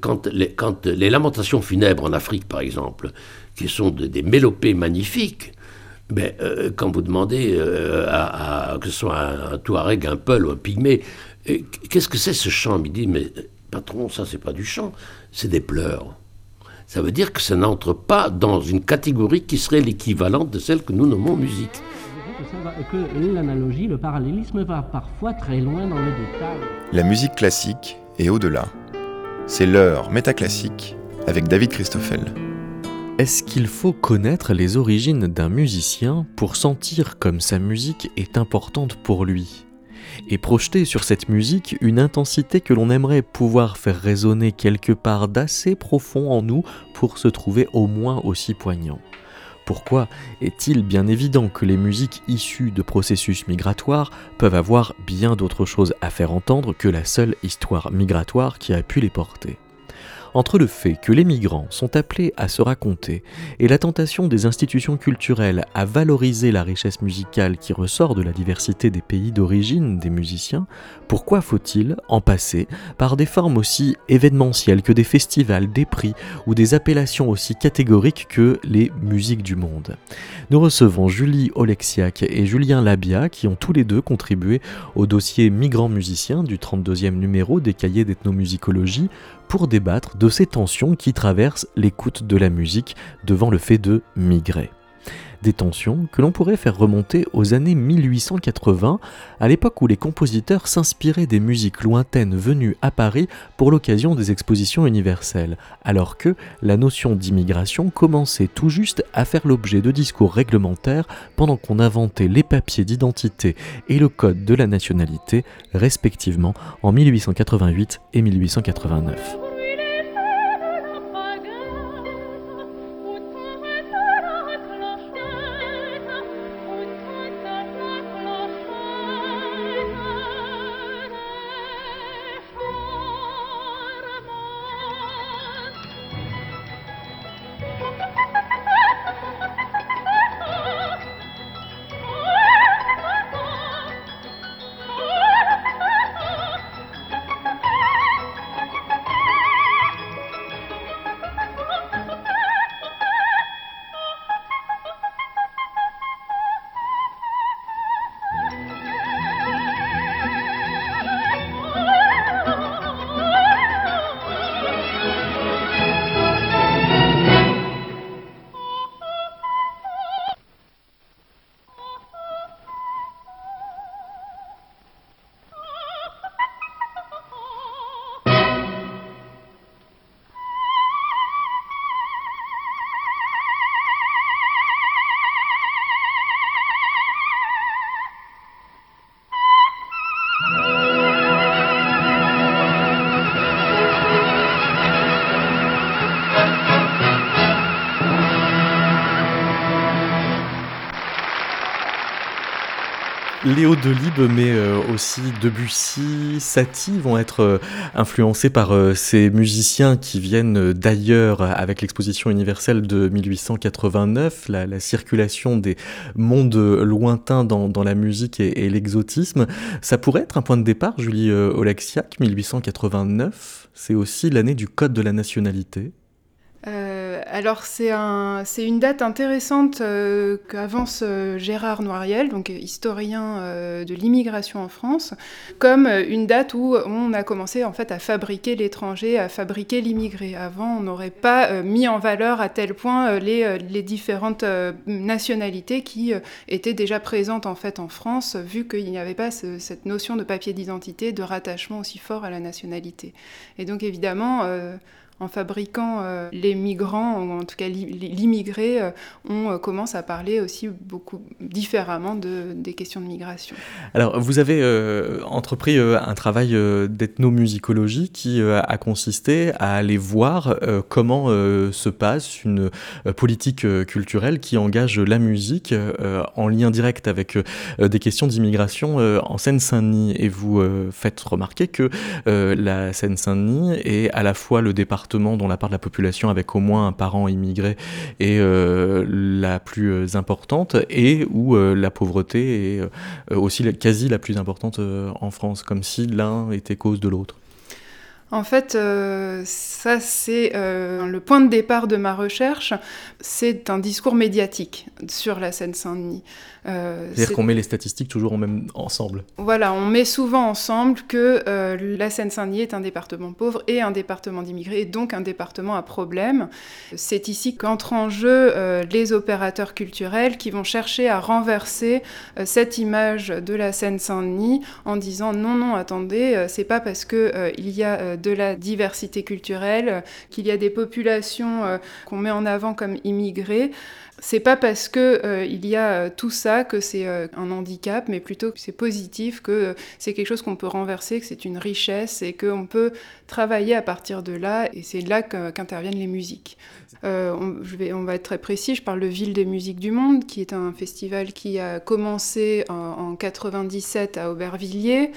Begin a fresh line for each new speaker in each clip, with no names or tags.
quand, les, quand les lamentations funèbres en Afrique, par exemple, qui sont des mélopées magnifiques, mais quand vous demandez à, que ce soit un, Touareg, un Peul ou un Pygmée, qu'est-ce que c'est ce chant Il dit, mais patron, ça c'est pas du chant, c'est des pleurs ça veut dire que ça n'entre pas dans une catégorie qui serait l'équivalente de celle que nous nommons musique.
Que l'analogie, le parallélisme va parfois très loin dans le détail.
La musique classique est au-delà. C'est l'heure métaclassique avec David Christoffel.
Est-ce qu'il faut connaître les origines d'un musicien pour sentir comme sa musique est importante pour lui? Et projeter sur cette musique une intensité que l'on aimerait pouvoir faire résonner quelque part d'assez profond en nous pour se trouver au moins aussi poignant. Pourquoi est-il bien évident que les musiques issues de processus migratoires peuvent avoir bien d'autres choses à faire entendre que la seule histoire migratoire qui a pu les porter? Entre le fait que les migrants sont appelés à se raconter et la tentation des institutions culturelles à valoriser la richesse musicale qui ressort de la diversité des pays d'origine des musiciens, pourquoi faut-il en passer par des formes aussi événementielles que des festivals, des prix ou des appellations aussi catégoriques que les musiques du monde? Nous recevons Julie Oleksiak et Julien Labia qui ont tous les deux contribué au dossier Migrants musiciens du 32e numéro des cahiers d'ethnomusicologie pour débattre de ces tensions qui traversent l'écoute de la musique devant le fait de migrer. Des tensions que l'on pourrait faire remonter aux années 1880, à l'époque où les compositeurs s'inspiraient des musiques lointaines venues à Paris pour l'occasion des expositions universelles, alors que la notion d'immigration commençait tout juste à faire l'objet de discours réglementaires pendant qu'on inventait les papiers d'identité et le code de la nationalité, respectivement en 1888 et 1889. Léo Delibes, mais euh, aussi Debussy, Satie vont être euh, influencés par euh, ces musiciens qui viennent d'ailleurs avec l'exposition universelle de 1889, la, circulation des mondes lointains dans, la musique et, l'exotisme. Ça pourrait être un point de départ, Julie Oleksiak, 1889, c'est aussi l'année du Code de la nationalité.
Euh, alors c'est un, une date intéressante euh, qu'avance euh, Gérard Noiriel, donc historien de l'immigration en France, comme une date où on a commencé en fait à fabriquer l'étranger, à fabriquer l'immigré. Avant, on n'aurait pas mis en valeur à tel point les, les différentes nationalités qui étaient déjà présentes en fait en France, vu qu'il n'y avait pas cette notion de papier d'identité, de rattachement aussi fort à la nationalité. Et donc évidemment en fabriquant euh, les migrants, ou en tout cas l'immigré, euh, on euh, commence à parler aussi beaucoup différemment de, des questions de migration.
Alors, vous avez entrepris un travail d'ethnomusicologie qui a consisté à aller voir comment se passe une politique culturelle qui engage la musique en lien direct avec des questions d'immigration en Seine-Saint-Denis. Et vous faites remarquer que la Seine-Saint-Denis est à la fois le département dont la part de la population avec au moins un parent immigré est euh, la plus euh, importante et où euh, la pauvreté est aussi quasi la plus importante en France, comme si l'un était cause de l'autre.
En fait, ça c'est le point de départ de ma recherche. C'est un discours médiatique sur la Seine-Saint-Denis.
Euh, C'est-à-dire qu'on met les statistiques toujours en même ensemble.
Voilà, on met souvent ensemble que euh, la Seine-Saint-Denis est un département pauvre et un département d'immigrés, et donc un département à problème. C'est ici qu'entrent en jeu euh, les opérateurs culturels qui vont chercher à renverser cette image de la Seine-Saint-Denis en disant non, non, attendez, c'est pas parce que euh, il y a de la diversité culturelle, qu'il y a des populations qu'on met en avant comme immigrés, c'est pas parce que euh, il y a euh, tout ça que c'est euh, un handicap, mais plutôt que c'est positif, que c'est quelque chose qu'on peut renverser, que c'est une richesse et qu'on peut travailler à partir de là. Et c'est là qu'interviennent les musiques. On, va être très précis. Je parle de Ville des musiques du monde, qui est un festival qui a commencé en, en 97 à Aubervilliers,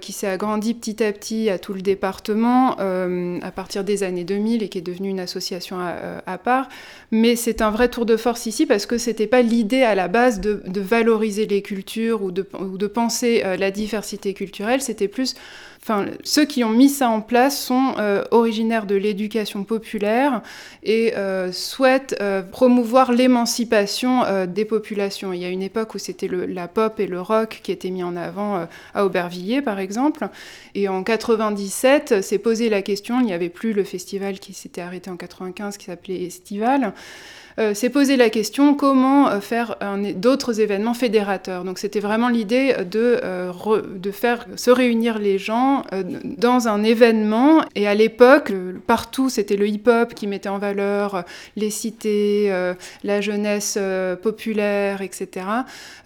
qui s'est agrandi petit à petit à tout le département à partir des années 2000 et qui est devenu une association à part. Mais c'est un vrai tour de force ici parce que c'était pas l'idée à la base de, valoriser les cultures ou de, penser euh, la diversité culturelle. C'était plus Enfin, ceux qui ont mis ça en place sont euh, originaires de l'éducation populaire et euh, souhaitent promouvoir l'émancipation des populations. Il y a une époque où c'était la pop et le rock qui étaient mis en avant à Aubervilliers, par exemple. Et en 97, s'est posé la question, il n'y avait plus le festival qui s'était arrêté en 95 qui s'appelait Estival. Euh, s'est posé la question comment euh, faire d'autres événements fédérateurs. Donc c'était vraiment l'idée de, euh, de faire se réunir les gens euh, dans un événement. Et à l'époque, partout c'était le hip-hop qui mettait en valeur euh, les cités, euh, la jeunesse euh, populaire, etc.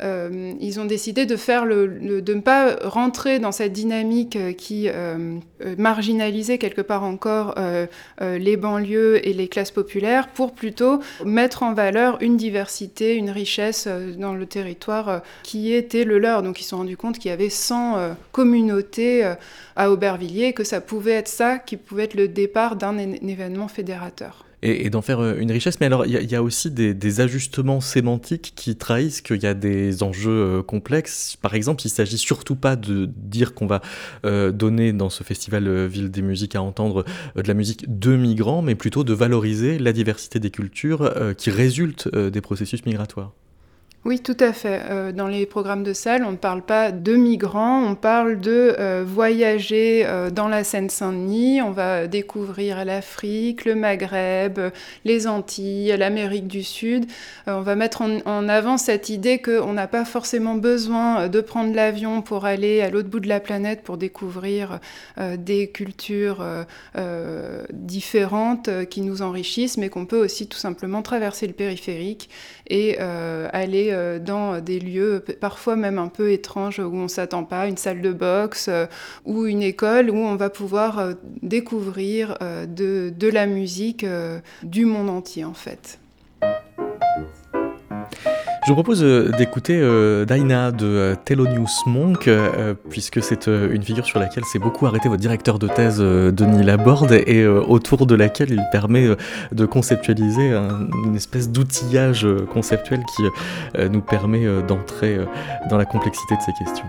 Euh, ils ont décidé de faire le, de ne pas rentrer dans cette dynamique euh, qui euh, euh, marginalisait quelque part encore euh, euh, les banlieues et les classes populaires pour plutôt mettre en valeur une diversité, une richesse euh, dans le territoire euh, qui était le leur. Donc ils se sont rendus compte qu'il y avait 100 euh, communautés à Aubervilliers et que ça pouvait être ça qui pouvait être le départ d'un événement fédérateur.
Et, d'en faire euh, une richesse. Mais alors, il y, a- aussi des, ajustements sémantiques qui trahissent qu'il y a des enjeux euh, complexes. Par exemple, il s'agit surtout pas de dire qu'on va euh, donner dans ce festival Ville des musiques à entendre de la musique de migrants, mais plutôt de valoriser la diversité des cultures qui résultent des processus migratoires.
Oui, tout à fait. Euh, dans les programmes de salle, on ne parle pas de migrants, on parle de euh, voyager euh, dans la Seine-Saint-Denis. On va découvrir l'Afrique, le Maghreb, les Antilles, l'Amérique du Sud. On va mettre en, en avant cette idée qu'on n'a pas forcément besoin de prendre l'avion pour aller à l'autre bout de la planète pour découvrir des cultures différentes qui nous enrichissent, mais qu'on peut aussi tout simplement traverser le périphérique et euh, aller euh, dans des lieux parfois même un peu étranges où on s'attend pas, une salle de boxe euh, ou une école où on va pouvoir découvrir de, la musique du monde entier en fait.
Je vous propose euh, d'écouter euh, Daina de euh, Thelonious Monk, puisque c'est une figure sur laquelle s'est beaucoup arrêté votre directeur de thèse, Denis Laborde, et autour de laquelle il permet de conceptualiser un- une espèce d'outillage conceptuel qui nous permet d'entrer dans la complexité de ces questions.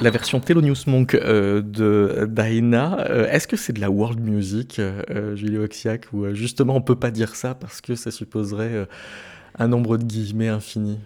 La version Thelonious Monk euh, de Daina, euh, est-ce que c'est de la world music, euh, Julie Oxiac, ou justement on peut pas dire ça parce que ça supposerait un nombre de guillemets infini?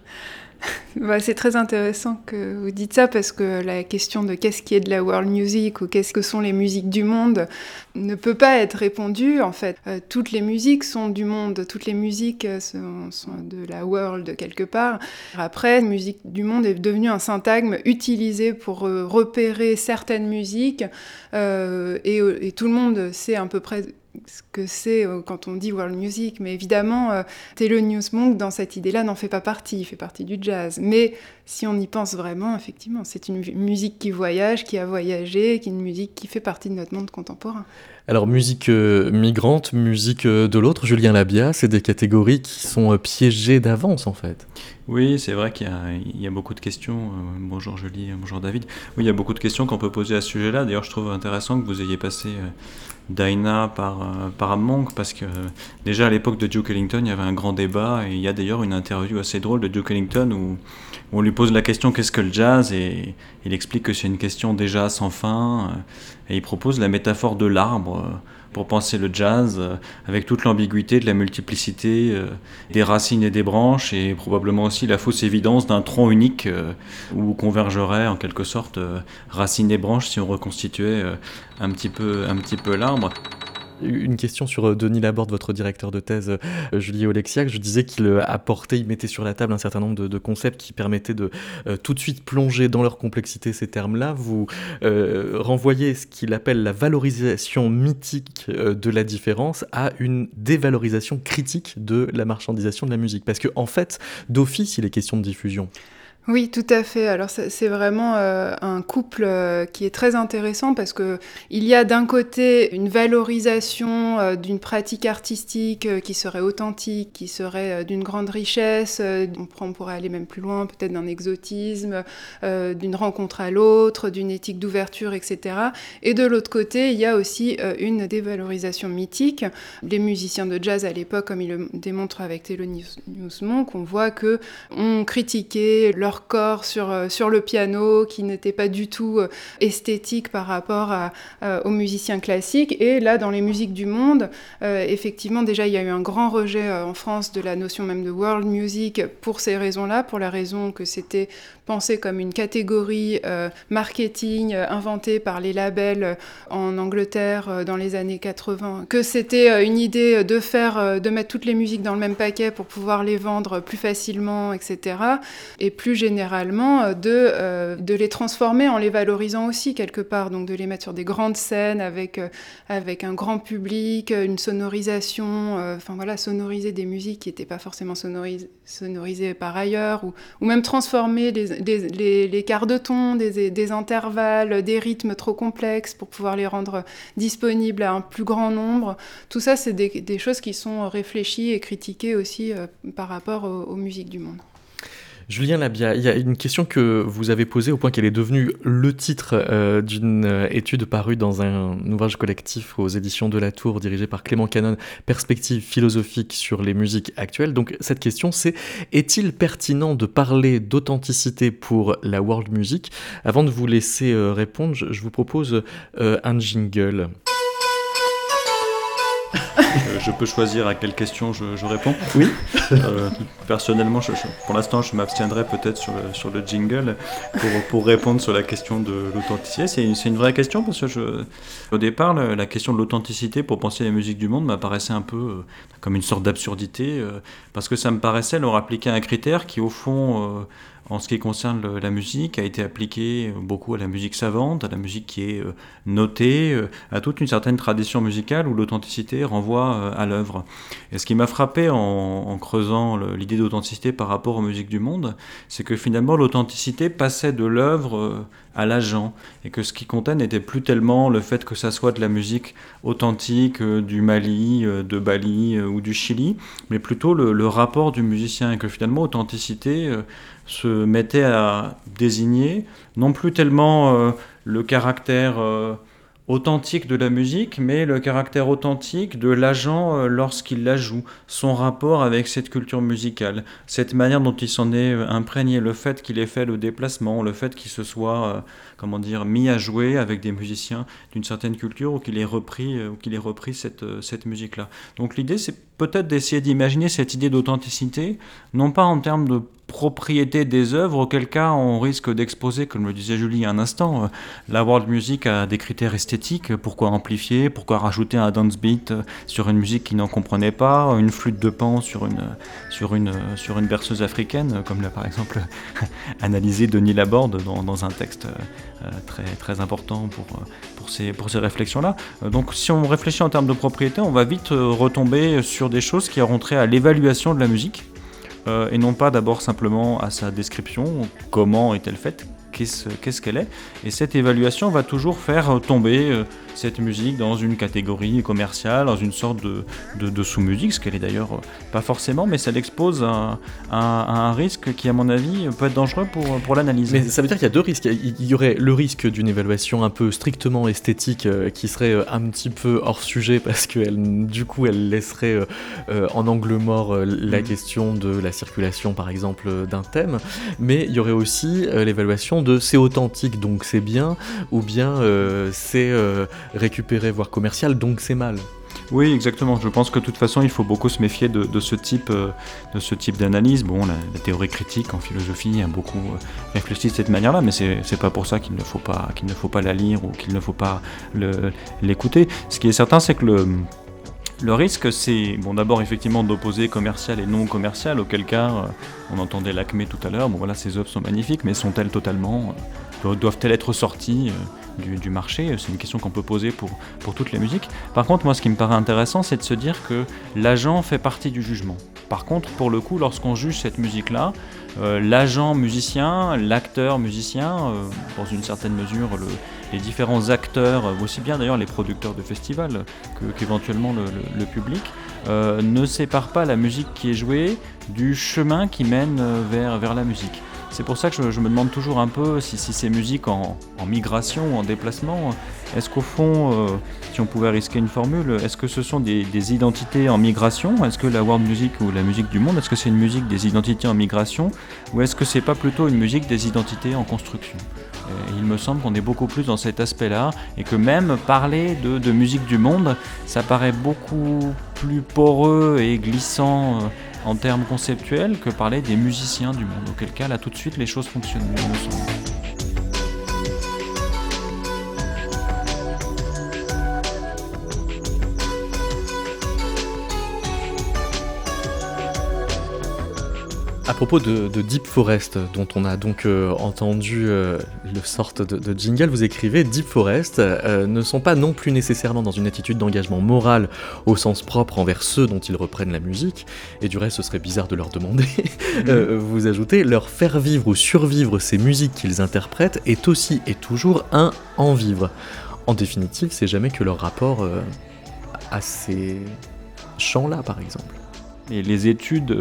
Bah, c'est très intéressant que vous dites ça parce que la question de qu'est-ce qui est de la world music ou qu'est-ce que sont les musiques du monde ne peut pas être répondue. En fait, euh, toutes les musiques sont du monde, toutes les musiques euh, sont, de la world quelque part. Après, musique du monde est devenu un syntagme utilisé pour euh, repérer certaines musiques et, tout le monde sait à peu près ce que c'est euh, quand on dit world music, mais évidemment, euh, Thelonious Monk, dans cette idée-là, n'en fait pas partie, il fait partie du jazz. Mais si on y pense vraiment, effectivement, c'est une musique qui voyage, qui a voyagé, qui est une musique qui fait partie de notre monde contemporain.
Alors musique euh, migrante, musique de l'autre, Julien Labia, c'est des catégories qui sont piégées d'avance en fait.
Oui, c'est vrai qu'il y, a beaucoup de questions. bonjour Julie, bonjour David. Oui, il y a beaucoup de questions qu'on peut poser à ce sujet-là. D'ailleurs, je trouve intéressant que vous ayez passé Dinah par, euh, par Monk, parce que déjà à l'époque de Duke Ellington, il y avait un grand débat, et il y a d'ailleurs une interview assez drôle de Duke Ellington où, on lui pose la question qu'est-ce que le jazz, et il explique que c'est une question déjà sans fin, euh, et il propose la métaphore de l'arbre euh, pour penser le jazz, avec toute l'ambiguïté de la multiplicité des racines et des branches, et probablement aussi la fausse évidence d'un tronc unique où convergerait en quelque sorte racines et branches si on reconstituait un petit peu, un petit peu l'arbre.
Une question sur euh, Denis Laborde, votre directeur de thèse, euh, Julie Olexiac. Je disais qu'il euh, apportait, il mettait sur la table un certain nombre de, concepts qui permettaient de tout de suite plonger dans leur complexité ces termes-là. Vous renvoyez ce qu'il appelle la valorisation mythique de la différence à une dévalorisation critique de la marchandisation de la musique. Parce qu'en en fait, d'office, il est question de diffusion.
Oui, tout à fait. Alors c'est vraiment euh, un couple euh, qui est très intéressant parce que il y a d'un côté une valorisation euh, d'une pratique artistique qui serait authentique, qui serait d'une grande richesse. on pourrait aller même plus loin, peut-être d'un exotisme, d'une rencontre à l'autre, d'une éthique d'ouverture, etc. Et de l'autre côté, il y a aussi une dévalorisation mythique. Les musiciens de jazz à l'époque, comme il le démontre avec Thelonious Monk, on voit que on critiquait leur corps sur, euh, sur le piano, qui n'était pas du tout euh, esthétique par rapport euh, aux musiciens classiques. Et là, dans les musiques du monde, effectivement, déjà, il y a eu un grand rejet en France de la notion même de world music pour ces raisons-là, pour la raison que c'était pensé comme une catégorie marketing inventée par les labels en Angleterre dans les années 80, que c'était une idée de faire, de mettre toutes les musiques dans le même paquet pour pouvoir les vendre plus facilement, etc. Et plus généralement euh, de, euh, de les transformer en les valorisant aussi quelque part, donc de les mettre sur des grandes scènes avec, euh, un grand public, une sonorisation, enfin voilà, sonoriser des musiques qui n'étaient pas forcément sonorisées, par ailleurs, ou, même transformer les, les, quarts de ton, des, intervalles, des rythmes trop complexes pour pouvoir les rendre disponibles à un plus grand nombre. Tout ça, c'est des choses qui sont réfléchies et critiquées aussi par rapport aux musiques du monde.
Julien Labia, il y a une question que vous avez posée au point qu'elle est devenue le titre euh, d'une euh, étude parue dans un ouvrage collectif aux éditions de la Tour dirigé par Clément Canon, Perspective philosophique sur les musiques actuelles. Donc cette question c'est est-il pertinent de parler d'authenticité pour la world music? Avant de vous laisser euh, répondre, je, vous propose un jingle.
Je peux choisir à quelle question je, réponds.
Oui.
Euh, personnellement, pour l'instant, je m'abstiendrai peut-être sur le, sur le jingle pour, pour, répondre sur la question de l'authenticité. C'est une, vraie question parce que je, au départ, la, question de l'authenticité pour penser à la musique du monde m'apparaissait un peu euh, comme une sorte d'absurdité euh, parce que ça me paraissait leur appliquer un critère qui, au fond, en ce qui concerne la musique, a été appliqué beaucoup à la musique savante, à la musique qui est euh, notée, euh, à toute une certaine tradition musicale où l'authenticité renvoie euh, à l'œuvre. Et ce qui m'a frappé en, creusant l'idée d'authenticité par rapport aux musiques du monde, c'est que finalement l'authenticité passait de l'œuvre à l'agent et que ce qui comptait n'était plus tellement le fait que ça soit de la musique authentique du Mali, de Bali ou du Chili, mais plutôt le, le rapport du musicien et que finalement authenticité se mettait à désigner non plus tellement euh, le caractère euh, authentique de la musique, mais le caractère authentique de l'agent euh, lorsqu'il la joue, son rapport avec cette culture musicale, cette manière dont il s'en est imprégné, le fait qu'il ait fait le déplacement, le fait qu'il se soit, comment dire, mis à jouer avec des musiciens d'une certaine culture ou qu'il ait repris, ait repris cette, cette musique-là. Donc l'idée, c'est peut-être d'essayer d'imaginer cette idée d'authenticité, non pas en termes de propriété des œuvres, auquel cas on risque d'exposer, comme le disait Julie un instant, euh, la world music a des critères esthétiques. Pourquoi amplifier Pourquoi rajouter un dance beat euh, sur une musique qui n'en comprenait pas Une flûte de pan sur une, sur une, sur une berceuse africaine, comme l'a par exemple analysé Denis Laborde dans, dans un texte euh, très, très important pour, pour ces, pour ces réflexions-là. Donc si on réfléchit en termes de propriété, on va vite retomber sur des choses qui auront trait à l'évaluation de la musique euh, et non pas d'abord simplement à sa description, comment est-elle faite, qu'est-ce qu'elle est. Et cette évaluation va toujours faire tomber euh, cette musique dans une catégorie commerciale, dans une sorte de, de, sous-musique, ce qu'elle est d'ailleurs euh, pas forcément, mais ça l'expose à, un risque qui, à mon avis, peut être dangereux pour, pour l'analyse.
Mais ça veut dire qu'il y a deux risques. Il y aurait le risque d'une évaluation un peu strictement esthétique euh, qui serait un petit peu hors sujet parce que du coup, elle laisserait en angle mort la mm. question de la circulation, par exemple, d'un thème. Mais il y aurait aussi l'évaluation de c'est authentique donc c'est bien, ou bien euh, c'est euh, récupéré voire commercial donc c'est mal.
Oui, exactement. Je pense que de toute façon, il faut beaucoup se méfier de, ce type, euh, de ce type d'analyse. Bon, la, théorie critique en philosophie a beaucoup réfléchi de cette manière-là, mais c'est pas pour ça qu'il ne faut pas qu'il ne faut pas la lire ou qu'il ne faut pas l'écouter. Ce qui est certain, c'est que le le risque, c'est bon, d'abord effectivement d'opposer commercial et non commercial, auquel cas euh, on entendait l'Acmé tout à l'heure. Bon voilà, ces œuvres sont magnifiques, mais sont-elles totalement, euh, doivent-elles être sorties euh, du, marché C'est une question qu'on peut poser pour, pour toutes les musiques. Par contre, moi, ce qui me paraît intéressant, c'est de se dire que l'agent fait partie du jugement. Par contre, pour le coup, lorsqu'on juge cette musique-là, l'agent musicien, l'acteur musicien, dans une certaine mesure, le, les différents acteurs, aussi bien d'ailleurs les producteurs de festivals qu'éventuellement le, public, euh, ne séparent pas la musique qui est jouée du chemin qui mène euh, vers, vers la musique. C'est pour ça que je, me demande toujours un peu si, ces musiques en, migration, en déplacement, est-ce qu'au fond, euh, si on pouvait risquer une formule, est-ce que ce sont des, identités en migration? Est-ce que la world music ou la musique du monde, est-ce que c'est une musique des identités en migration? Ou est-ce que c'est pas plutôt une musique des identités en construction? Il me semble qu'on est beaucoup plus dans cet aspect-là et que même parler de, musique du monde, ça paraît beaucoup plus poreux et glissant euh, en termes conceptuels que parler des musiciens du monde. Auquel cas, là, tout de suite, les choses fonctionnent mieux, me
À propos de, Deep Forest, dont on a donc euh, entendu euh, le sorte de, jingle, vous écrivez Deep Forest euh, ne sont pas non plus nécessairement dans une attitude d'engagement moral au sens propre envers ceux dont ils reprennent la musique, et du reste ce serait bizarre de leur demander. Mhm. vous ajoutez leur faire vivre ou survivre ces musiques qu'ils interprètent est aussi et toujours un en vivre. En définitive, c'est jamais que leur rapport à ces chants-là, par exemple.
Et les études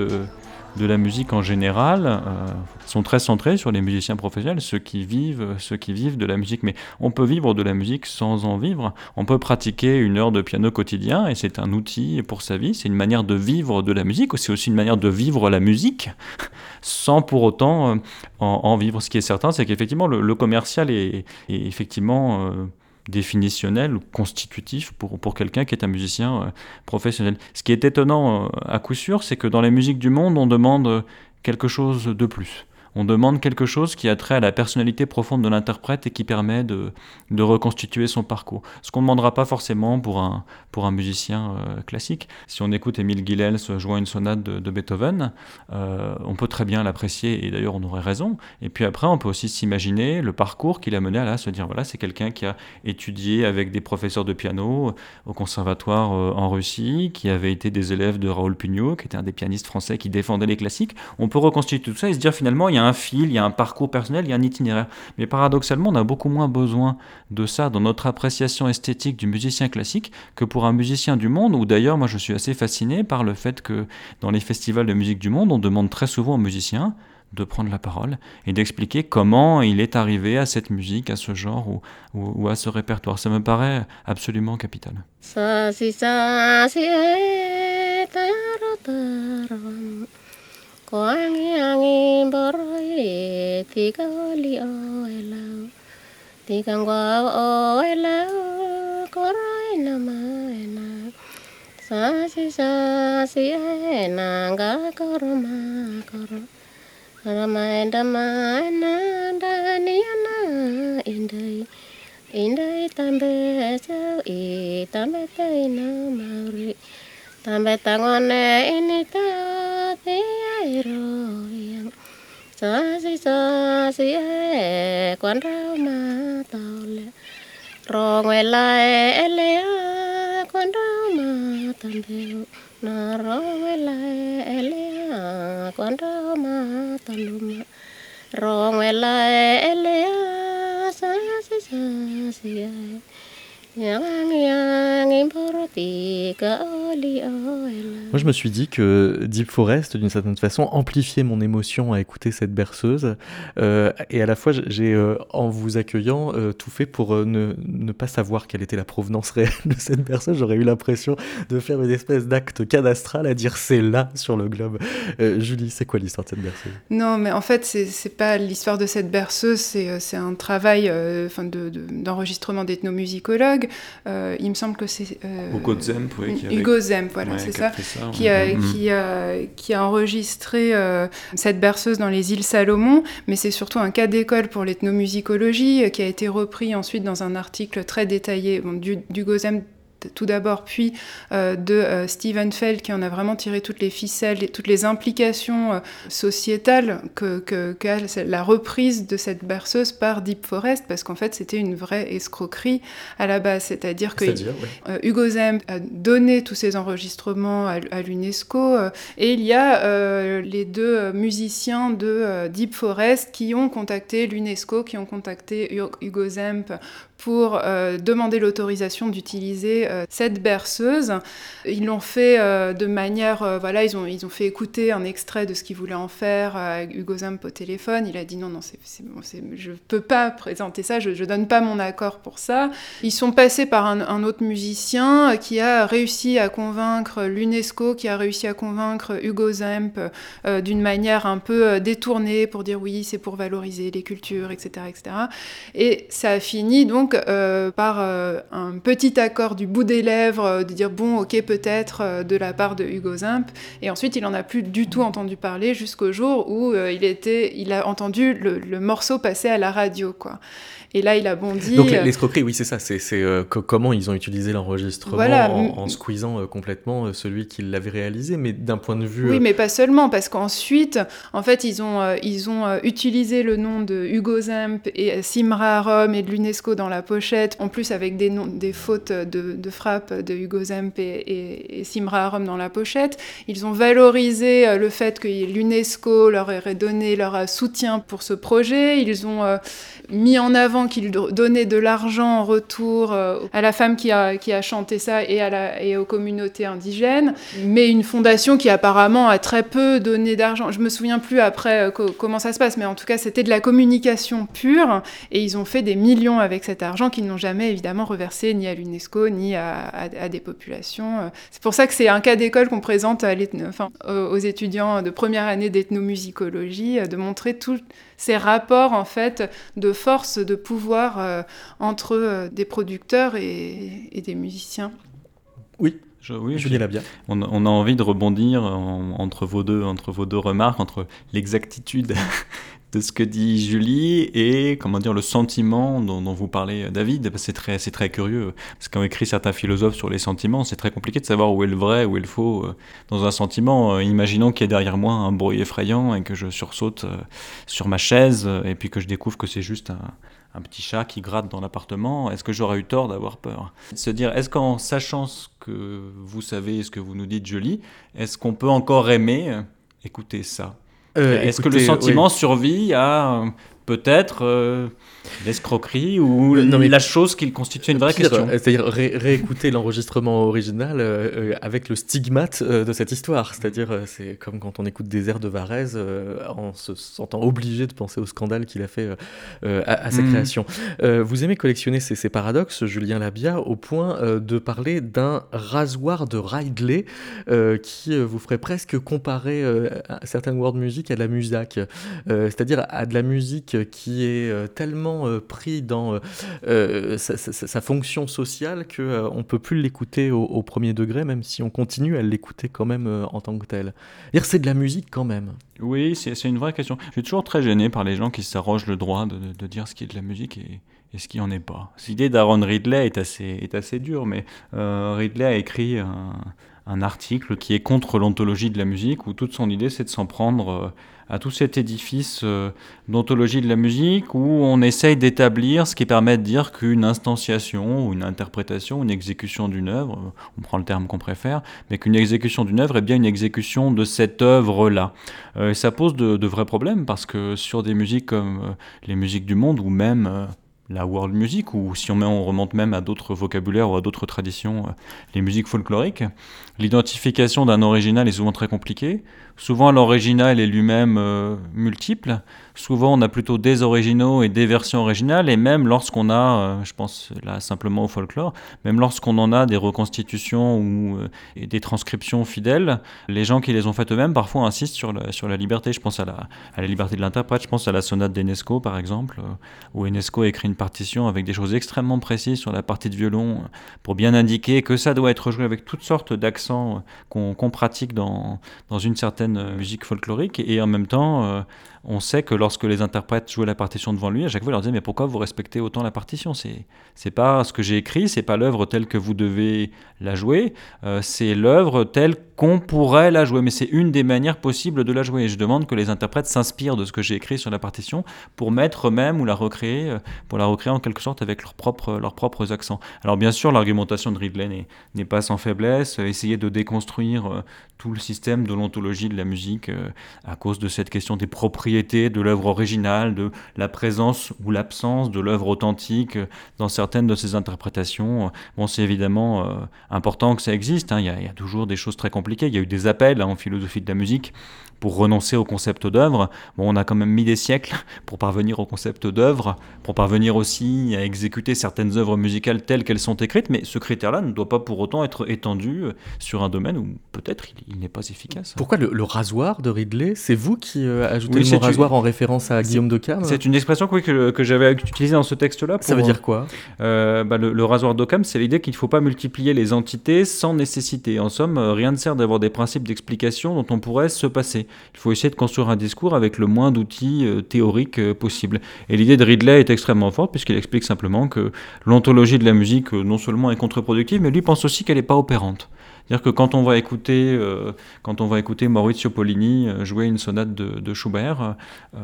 de la musique en général euh, sont très centrés sur les musiciens professionnels, ceux qui vivent, ceux qui vivent de la musique. Mais on peut vivre de la musique sans en vivre. On peut pratiquer une heure de piano quotidien et c'est un outil pour sa vie. C'est une manière de vivre de la musique. C'est aussi une manière de vivre la musique sans pour autant euh, en, vivre. Ce qui est certain, c'est qu'effectivement le, commercial est, effectivement euh, définitionnel ou constitutif pour, quelqu'un qui est un musicien euh, professionnel. Ce qui est étonnant euh, à coup sûr, c'est que dans les musiques du monde, on demande quelque chose de plus on demande quelque chose qui a trait à la personnalité profonde de l'interprète et qui permet de, de, reconstituer son parcours. Ce qu'on ne demandera pas forcément pour un, pour un musicien euh, classique. Si on écoute Émile Guilels jouant une sonate de, Beethoven, euh, on peut très bien l'apprécier et d'ailleurs on aurait raison. Et puis après, on peut aussi s'imaginer le parcours qu'il a mené à là, se dire voilà, c'est quelqu'un qui a étudié avec des professeurs de piano au conservatoire euh, en Russie, qui avait été des élèves de Raoul Pugnot, qui était un des pianistes français qui défendait les classiques. On peut reconstituer tout ça et se dire finalement, il y a fil, il y a un parcours personnel, il y a un itinéraire. Mais paradoxalement, on a beaucoup moins besoin de ça dans notre appréciation esthétique du musicien classique que pour un musicien du monde, où d'ailleurs moi je suis assez fasciné par le fait que dans les festivals de musique du monde, on demande très souvent aux musiciens de prendre la parole et d'expliquer comment il est arrivé à cette musique, à ce genre ou, ou, à ce répertoire. Ça me paraît absolument capital.
ที่ก็ลีโอเอลาที่กังวาโอเอลาก็ไยนะมาเอนาสาสิสาสิเอนางก็ก็รมาก็รรมาเอ็นดามาเอนาดานิยนาอินไดยอินไดยตามเบเจ้าอีตามเบเตยนามาริตามเบ tangone ini tati airo yang สาสิสาสิแอกวนเรามาเต่เและรองเว้ไล่เลี้ยกวนเรามาตำเบลนารองเว้ไล่เลี้ยกวนเรามาตำลุมรองเว้ไล่เลี้ยสาสิสาสิแอ
Moi, je me suis dit que Deep Forest, d'une certaine façon, amplifiait mon émotion à écouter cette berceuse. Euh, et à la fois, j'ai, euh, en vous accueillant, euh, tout fait pour ne, ne, pas savoir quelle était la provenance réelle de cette berceuse. J'aurais eu l'impression de faire une espèce d'acte cadastral à dire c'est là sur le globe. Julie, c'est quoi l'histoire de cette berceuse?
Non, mais en fait, c'est, c'est pas l'histoire de cette berceuse, c'est, c'est un travail enfin de, de, d'enregistrement euh, il me semble que c'est
euh, Hugo Zemp, oui,
qui Hugo Zemp, voilà, c'est ça, qui, a, qui, a, qui, a, enregistré euh, cette berceuse dans les îles Salomon, mais c'est surtout un cas d'école pour l'ethnomusicologie qui a été repris ensuite dans un article très détaillé bon, d'Hugo Zemp tout d'abord, puis euh, de euh, Stephen Feld qui en a vraiment tiré toutes les ficelles, et toutes les implications euh, sociétales que, que, la reprise de cette berceuse par Deep Forest, parce qu'en fait c'était une vraie escroquerie à la base, c'est-à-dire que Hugo Zemp a donné tous ses enregistrements à, à l'UNESCO, et il y a les deux musiciens de Deep Forest qui ont contacté l'UNESCO, qui ont contacté Hugo Zemp pour euh, demander l'autorisation d'utiliser euh, cette berceuse. Ils l'ont fait euh, de manière, voilà, ils ont, ils ont fait écouter un extrait de ce qu'ils voulaient en faire à Hugo Zamp au téléphone. Il a dit non, non, je ne peux pas présenter ça, je ne donne pas mon accord pour ça. Ils sont passés par un, autre musicien qui a réussi à convaincre l'UNESCO, qui a réussi à convaincre Hugo Zemp d'une manière un peu détournée pour dire oui, c'est pour valoriser les cultures, etc., etc. Et ça a fini donc euh, par euh, un petit accord du bout des lèvres, euh, de dire bon, ok, peut-être de la part de Hugo Zimp. Et ensuite, il en a plus du tout entendu parler jusqu'au jour où il, était, il a entendu le, le, morceau passer à la radio, quoi. Et là, il a bondi.
Donc l'escroquerie, oui, c'est ça. C'est comment ils ont utilisé l'enregistrement en, squeezant complètement celui qui l'avait réalisé, mais d'un point de vue.
Oui, mais pas seulement, parce qu'ensuite, en fait, ils ont, ils ont utilisé le nom de Hugo Zemp et Simra Arom et de l'UNESCO dans la pochette, en plus avec des, fautes de, frappe de Hugo Zemp et, et, Simra Arom dans la pochette. Ils ont valorisé le fait que l'UNESCO leur aurait donné leur soutien pour ce projet. Ils ont mis en avant qu'il donnait de l'argent en retour euh, à la femme qui a, chanté ça et, à la, et aux communautés indigènes, mais une fondation qui apparemment a très peu donné d'argent. Je me souviens plus après euh, comment ça se passe, mais en tout cas c'était de la communication pure et ils ont fait des millions avec cet argent qu'ils n'ont jamais évidemment reversé ni à l'UNESCO ni à, à, des populations. C'est pour ça que c'est un cas d'école qu'on présente à enfin, aux étudiants de première année d'ethnomusicologie, de montrer tout ces rapports en fait de force, de pouvoir euh, entre euh, des producteurs et, des musiciens.
Oui, je, oui, je bien.
On, on, a envie de rebondir entre, vos deux, entre vos deux remarques, entre l'exactitude de ce que dit Julie et comment dire le sentiment dont, vous parlez David. C'est très c'est très curieux. Parce qu'ont écrit certains philosophes sur les sentiments c'est très compliqué de savoir où est le vrai où est le faux euh, dans un sentiment. Euh, imaginons qu'il y a derrière moi un bruit effrayant et que je sursaute euh, sur ma chaise et puis que je découvre que c'est juste un, un petit chat qui gratte dans l'appartement, est-ce que j'aurais eu tort d'avoir peur? Se dire, est-ce qu'en sachant ce que vous savez, ce que vous nous dites, Julie, est-ce qu'on peut encore aimer écouter ça? euh, Est-ce que le sentiment survit à peut-être euh, l'escroquerie ou
Non, mais-
la chose qui constitue une vraie
Pire,
question.
euh, C'est-à-dire ré- réécouter l'enregistrement original euh, euh, avec le stigmate euh, de cette histoire. C'est-à-dire, euh, c'est comme quand on écoute des airs de Varèse euh, en se sentant obligé de penser au scandale qu'il a fait euh, euh, à, à sa
Mm.
création. Euh, vous aimez collectionner ces, ces paradoxes, Julien Labia, au point euh, de parler d'un rasoir de Ridley euh, qui euh, vous ferait presque comparer euh, certaines world music à de la musac. Euh, c'est-à-dire à de la musique qui est euh, tellement euh, pris dans euh, sa, fonction sociale que euh, on peut plus l'écouter au, premier degré, même si on continue à l'écouter quand même en tant que tel. C'est de la musique quand même.
Oui, c'est une vraie question. Je suis toujours très gêné par les gens qui s'arrogent le droit de, dire ce qui est de la musique et, ce qui en est pas. L'idée d'Aaron Ridley est assez, est assez dure, mais Ridley a écrit un, article qui est contre l'ontologie de la musique, où toute son idée c'est de s'en prendre à tout cet édifice euh, d'ontologie de la musique, où on essaye d'établir ce qui permet de dire qu'une instanciation, ou une interprétation, une exécution d'une œuvre, euh, on prend le terme qu'on préfère, mais qu'une exécution d'une œuvre est bien une exécution de cette œuvre-là. Euh, ça pose de, vrais problèmes parce que sur des musiques comme les musiques du monde ou même la world music, ou si on, met, on remonte même à d'autres vocabulaires ou à d'autres traditions, euh, les musiques folkloriques, l'identification d'un original est souvent très compliquée. Souvent l'original est lui-même euh, multiple. Souvent on a plutôt des originaux et des versions originales, et même lorsqu'on a, euh, je pense là simplement au folklore, même lorsqu'on en a des reconstitutions ou euh, des transcriptions fidèles, les gens qui les ont faites eux-mêmes parfois insistent sur la, sur la liberté. Je pense à la, à la liberté de l'interprète, je pense à la sonate d'Enesco par exemple, euh, où Enesco écrit une partition avec des choses extrêmement précises sur la partie de violon pour bien indiquer que ça doit être joué avec toutes sortes d'accents qu'on pratique dans, dans une certaine musique folklorique. Et en même temps, on sait que lorsque les interprètes jouaient la partition devant lui, à chaque fois, il leur disait Mais pourquoi vous respectez autant la partition? C'est pas ce que j'ai écrit, c'est pas l'œuvre telle que vous devez la jouer, euh, c'est l'œuvre telle qu'on pourrait la jouer. Mais c'est une des manières possibles de la jouer. Et je demande que les interprètes s'inspirent de ce que j'ai écrit sur la partition pour mettre eux-mêmes ou la recréer, euh, pour la recréer en quelque sorte avec leurs propres, leurs propres accents. Alors bien sûr, l'argumentation de Ridley n'est- pas sans faiblesse. Euh, Essayer de déconstruire tout le système de l'ontologie de la musique à cause de cette question des propriétés de l'œuvre originale, de la présence ou l'absence de l'œuvre authentique dans certaines de ses interprétations. Bon, c'est évidemment euh, important que ça existe. hein. Il y, a, il y a toujours des choses très compliquées. Il y a eu des appels hein, en philosophie de la musique pour renoncer au concept d'œuvre. Bon, on a quand même mis des siècles pour parvenir au concept d'œuvre, pour parvenir aussi à exécuter certaines œuvres musicales telles qu'elles sont écrites, mais ce critère-là ne doit pas pour autant être étendu euh, sur un domaine où peut-être il, il n'est pas efficace.
Pourquoi le, le rasoir de Ridley C'est vous qui euh, ajoutez
Oui,
le mot
une-
rasoir en référence à Guillaume de Cam
C'est une expression que, oui, que, que j'avais utilisée dans ce texte-là.
Ça veut dire quoi?
Euh, bah, le, le rasoir d'Occam, c'est l'idée qu'il ne faut pas multiplier les entités sans nécessité. En somme, rien ne sert d'avoir des principes d'explication dont on pourrait se passer. Il faut essayer de construire un discours avec le moins d'outils euh, théoriques euh, possible. Et l'idée de Ridley est extrêmement forte puisqu'il explique simplement que l'ontologie de la musique euh, non seulement est contre-productive, mais lui pense aussi qu'elle n'est pas opérante. C'est-à-dire que quand on va écouter, euh, quand on va écouter Maurizio Pollini euh, jouer une sonate de, de Schubert, euh,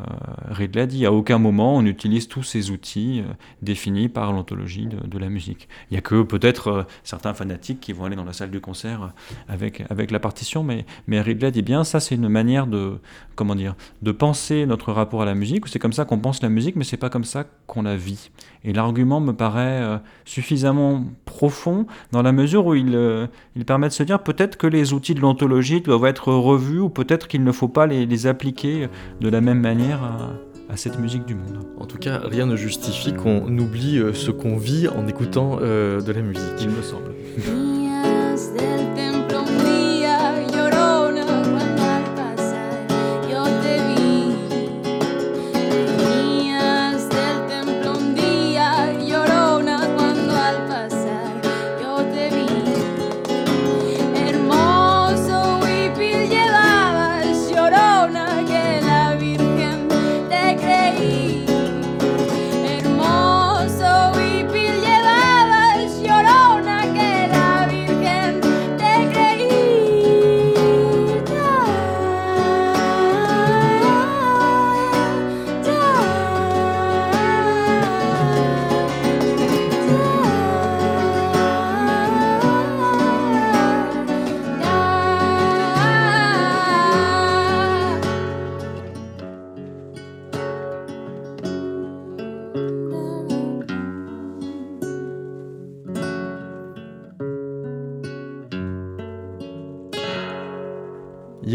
Ridley dit à aucun moment on utilise tous ces outils définis par l'ontologie de, la musique. Il n'y a que peut-être certains fanatiques qui vont aller dans la salle du concert avec, avec la partition, mais, mais Ridley dit bien ça c'est une manière de, comment dire, de penser notre rapport à la musique, c'est comme ça qu'on pense la musique, mais c'est pas comme ça qu'on la vit. Et l'argument me paraît suffisamment profond dans la mesure où il permet de se dire peut-être que les outils de l'ontologie doivent être revus ou peut-être qu'il ne faut pas les, les appliquer de la même manière à, à cette musique du monde.
En tout cas, rien ne justifie qu'on oublie euh, ce qu'on vit en écoutant euh, de la musique.
Il me semble.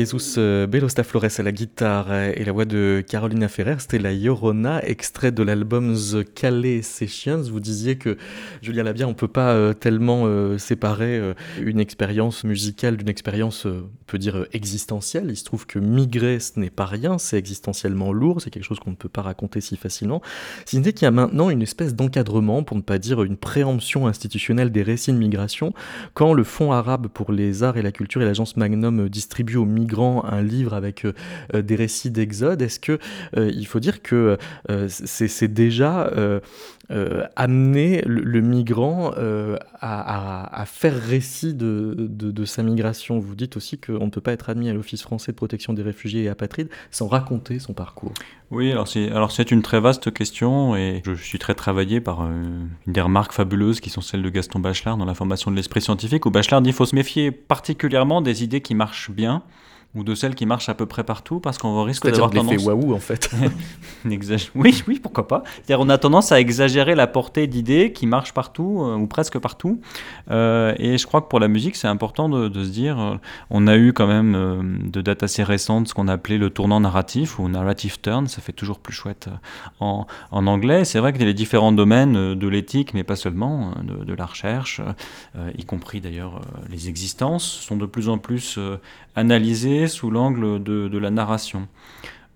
Jesus euh, Belosta Flores à la guitare euh, et la voix de Carolina Ferrer, c'était la Llorona, extrait de l'album The Calais Sessions. Vous disiez que, Julien Labia, on ne peut pas euh, tellement séparer une expérience musicale d'une expérience, on peut dire, existentielle. Il se trouve que migrer, ce n'est pas rien, c'est existentiellement lourd, c'est quelque chose qu'on ne peut pas raconter si facilement. Si ce qu'il y a maintenant une espèce d'encadrement, pour ne pas dire une préemption institutionnelle des récits de migration, quand le Fonds arabe pour les arts et la culture et l'agence Magnum distribuent aux migrants un livre avec euh, euh, des récits d'exode, est-ce que euh, il faut dire que c'est déjà amener le, migrant à, faire récit de, sa migration? Vous dites aussi qu'on ne peut pas être admis à l'Office français de protection des réfugiés et apatrides sans raconter son parcours.
Oui, alors c'est, une très vaste question et je suis très travaillé par une des remarques fabuleuses qui sont celles de Gaston Bachelard dans la formation de l'esprit scientifique où Bachelard dit qu'il faut se méfier particulièrement des idées qui marchent bien ou de celles qui marchent à peu près partout parce qu'on risque d'avoir
tendance l'effet waouh en fait.
oui, oui, pourquoi pas. C'est-à-dire on a tendance à exagérer la portée d'idées qui marchent partout euh, ou presque partout. Euh, et je crois que pour la musique, c'est important de, se dire, euh, on a eu quand même de dates assez récentes ce qu'on appelait le tournant narratif ou narrative turn, ça fait toujours plus chouette en, en anglais. C'est vrai que les différents domaines de l'éthique, mais pas seulement, de, de la recherche, y compris d'ailleurs les existences, sont de plus en plus analysés sous l'angle de, la narration.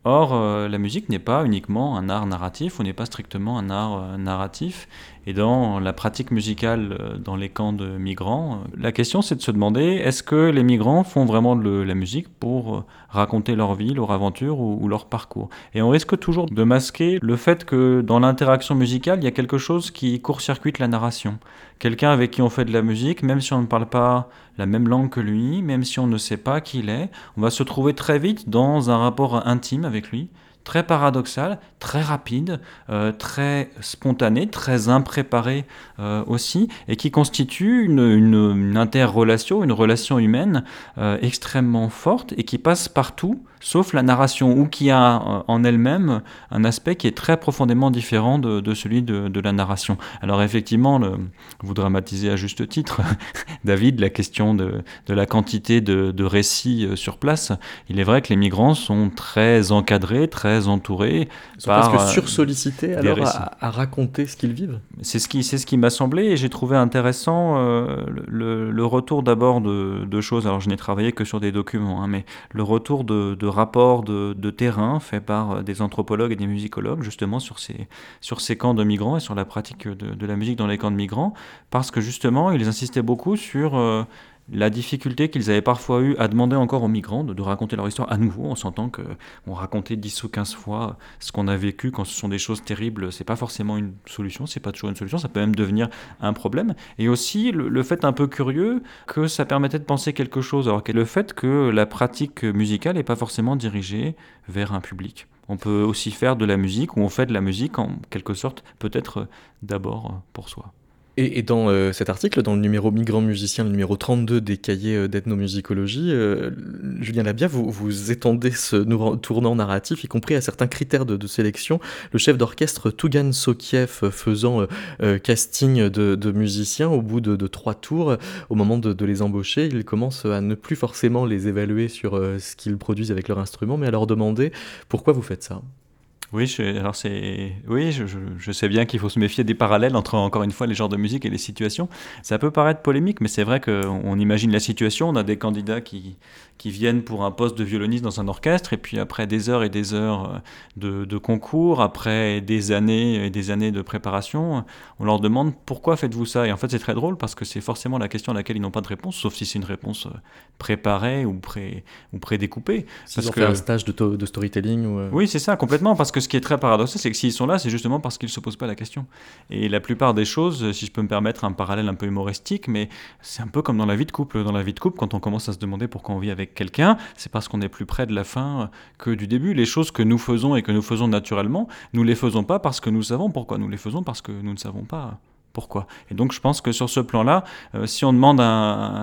Or, euh, la musique n'est pas uniquement un art narratif, ou n'est pas strictement un art euh, narratif. Et dans la pratique musicale euh, dans les camps de migrants, la question c'est de se demander est-ce que les migrants font vraiment de la musique pour raconter leur vie, leur aventure ou, ou, leur parcours? Et on risque toujours de masquer le fait que dans l'interaction musicale, il y a quelque chose qui court-circuite la narration. Quelqu'un avec qui on fait de la musique, même si on ne parle pas la même langue que lui, même si on ne sait pas qui il est, on va se trouver très vite dans un rapport intime avec lui, très paradoxal, très rapide, euh, très spontané, très impréparé euh, aussi, et qui constitue une, interrelation, une relation humaine euh, extrêmement forte et qui passe partout sauf la narration, ou qui a en elle-même un aspect qui est très profondément différent de, celui de, la narration. Alors effectivement, vous dramatisez à juste titre, David, la question de, la quantité de, récits sur place. Il est vrai que les migrants sont très encadrés, très entourés.
Ils sont presque euh, sursollicités alors à, raconter ce qu'ils vivent
C'est ce qui, ce qui m'a semblé, et j'ai trouvé intéressant le, retour d'abord de, choses, alors je n'ai travaillé que sur des documents, hein, mais le retour de rapports de, terrain faits par euh, des anthropologues et des musicologues justement sur ces, sur ces camps de migrants et sur la pratique de, de la musique dans les camps de migrants, parce que justement ils insistaient beaucoup sur euh, la difficulté qu'ils avaient parfois eu à demander encore aux migrants de, raconter leur histoire à nouveau, en sentant qu'on racontait 10 ou 15 fois ce qu'on a vécu quand ce sont des choses terribles, c'est pas forcément une solution, c'est pas toujours une solution, ça peut même devenir un problème. Et aussi le, fait un peu curieux que ça permettait de penser quelque chose, alors que le fait que la pratique musicale n'est pas forcément dirigée vers un public. On peut aussi faire de la musique, ou on fait de la musique en quelque sorte, peut-être d'abord pour soi.
Et, dans euh, cet article, dans le numéro Migrant musicien, le numéro 32 des cahiers euh, d'ethnomusicologie, euh, Julien Labia, vous, vous étendez ce tournant narratif, y compris à certains critères de, sélection. Le chef d'orchestre Tougan Sokiev faisant casting de, musiciens au bout de, trois tours, au moment de, les embaucher, il commence à ne plus forcément les évaluer sur ce qu'ils produisent avec leur instrument, mais à leur demander pourquoi vous faites ça?
Oui, je, alors c'est, oui, je, sais bien qu'il faut se méfier des parallèles entre encore une fois les genres de musique et les situations. Ça peut paraître polémique, mais c'est vrai qu'on imagine la situation. On a des candidats qui, qui viennent pour un poste de violoniste dans un orchestre, et puis après des heures et des heures euh, de, de concours, après des années et des années de préparation, on leur demande pourquoi faites-vous ça? Et en fait, c'est très drôle parce que c'est forcément la question à laquelle ils n'ont pas de réponse, sauf si c'est une réponse euh, préparée ou pré ou prédécoupée.
Parce que un stage de, de storytelling ou euh,
Oui, c'est ça, complètement. Parce que ce qui est très paradoxal, c'est que s'ils sont là, c'est justement parce qu'ils ne se posent pas la question. Et la plupart des choses, si je peux me permettre un parallèle un peu humoristique, mais c'est un peu comme dans la vie de couple. Dans la vie de couple, quand on commence à se demander pourquoi on vit avec quelqu'un, c'est parce qu'on est plus près de la fin que du début. Les choses que nous faisons et que nous faisons naturellement, nous les faisons pas parce que nous savons pourquoi. Nous les faisons parce que nous ne savons pas pourquoi. Et donc je pense que sur ce plan-là, euh, si on demande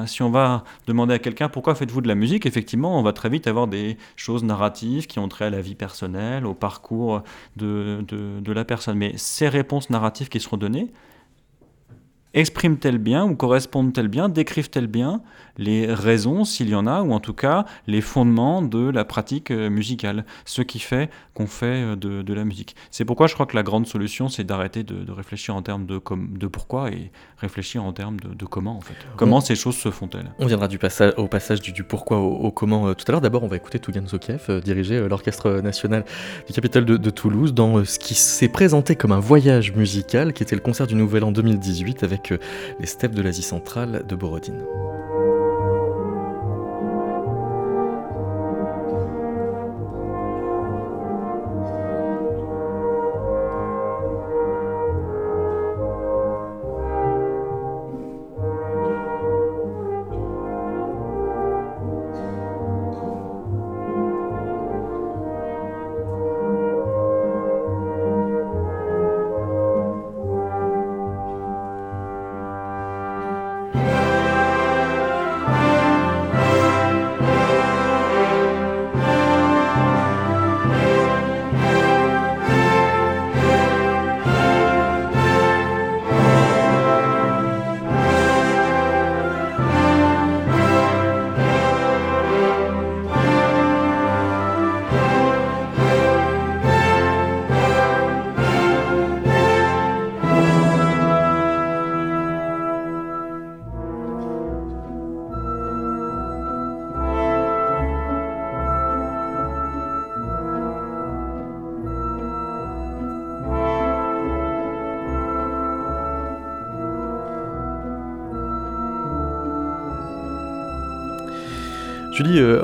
si on va demander à quelqu'un pourquoi faites-vous de la musique, effectivement, on va très vite avoir des choses narratives qui ont trait à la vie personnelle, au parcours de, de, de la personne. Mais ces réponses narratives qui seront données, expriment-elles bien ou correspondent-elles bien, décrivent-elles bien? Les raisons, s'il y en a, ou en tout cas les fondements de la pratique euh, musicale, ce qui fait qu'on fait euh, de, de la musique. C'est pourquoi je crois que la grande solution, c'est d'arrêter de, de réfléchir en termes de, com- de pourquoi et réfléchir en termes de, de comment, en fait. Comment ces choses se font-elles?
On viendra du passage, au passage du, du pourquoi au, au comment euh, tout à l'heure. D'abord, on va écouter Tougan Zokiev euh, diriger euh, l'Orchestre national du Capitole de, Toulouse dans ce qui s'est présenté comme un voyage musical, qui était le concert du Nouvel An 2018 avec les steppes de l'Asie centrale de Borodine.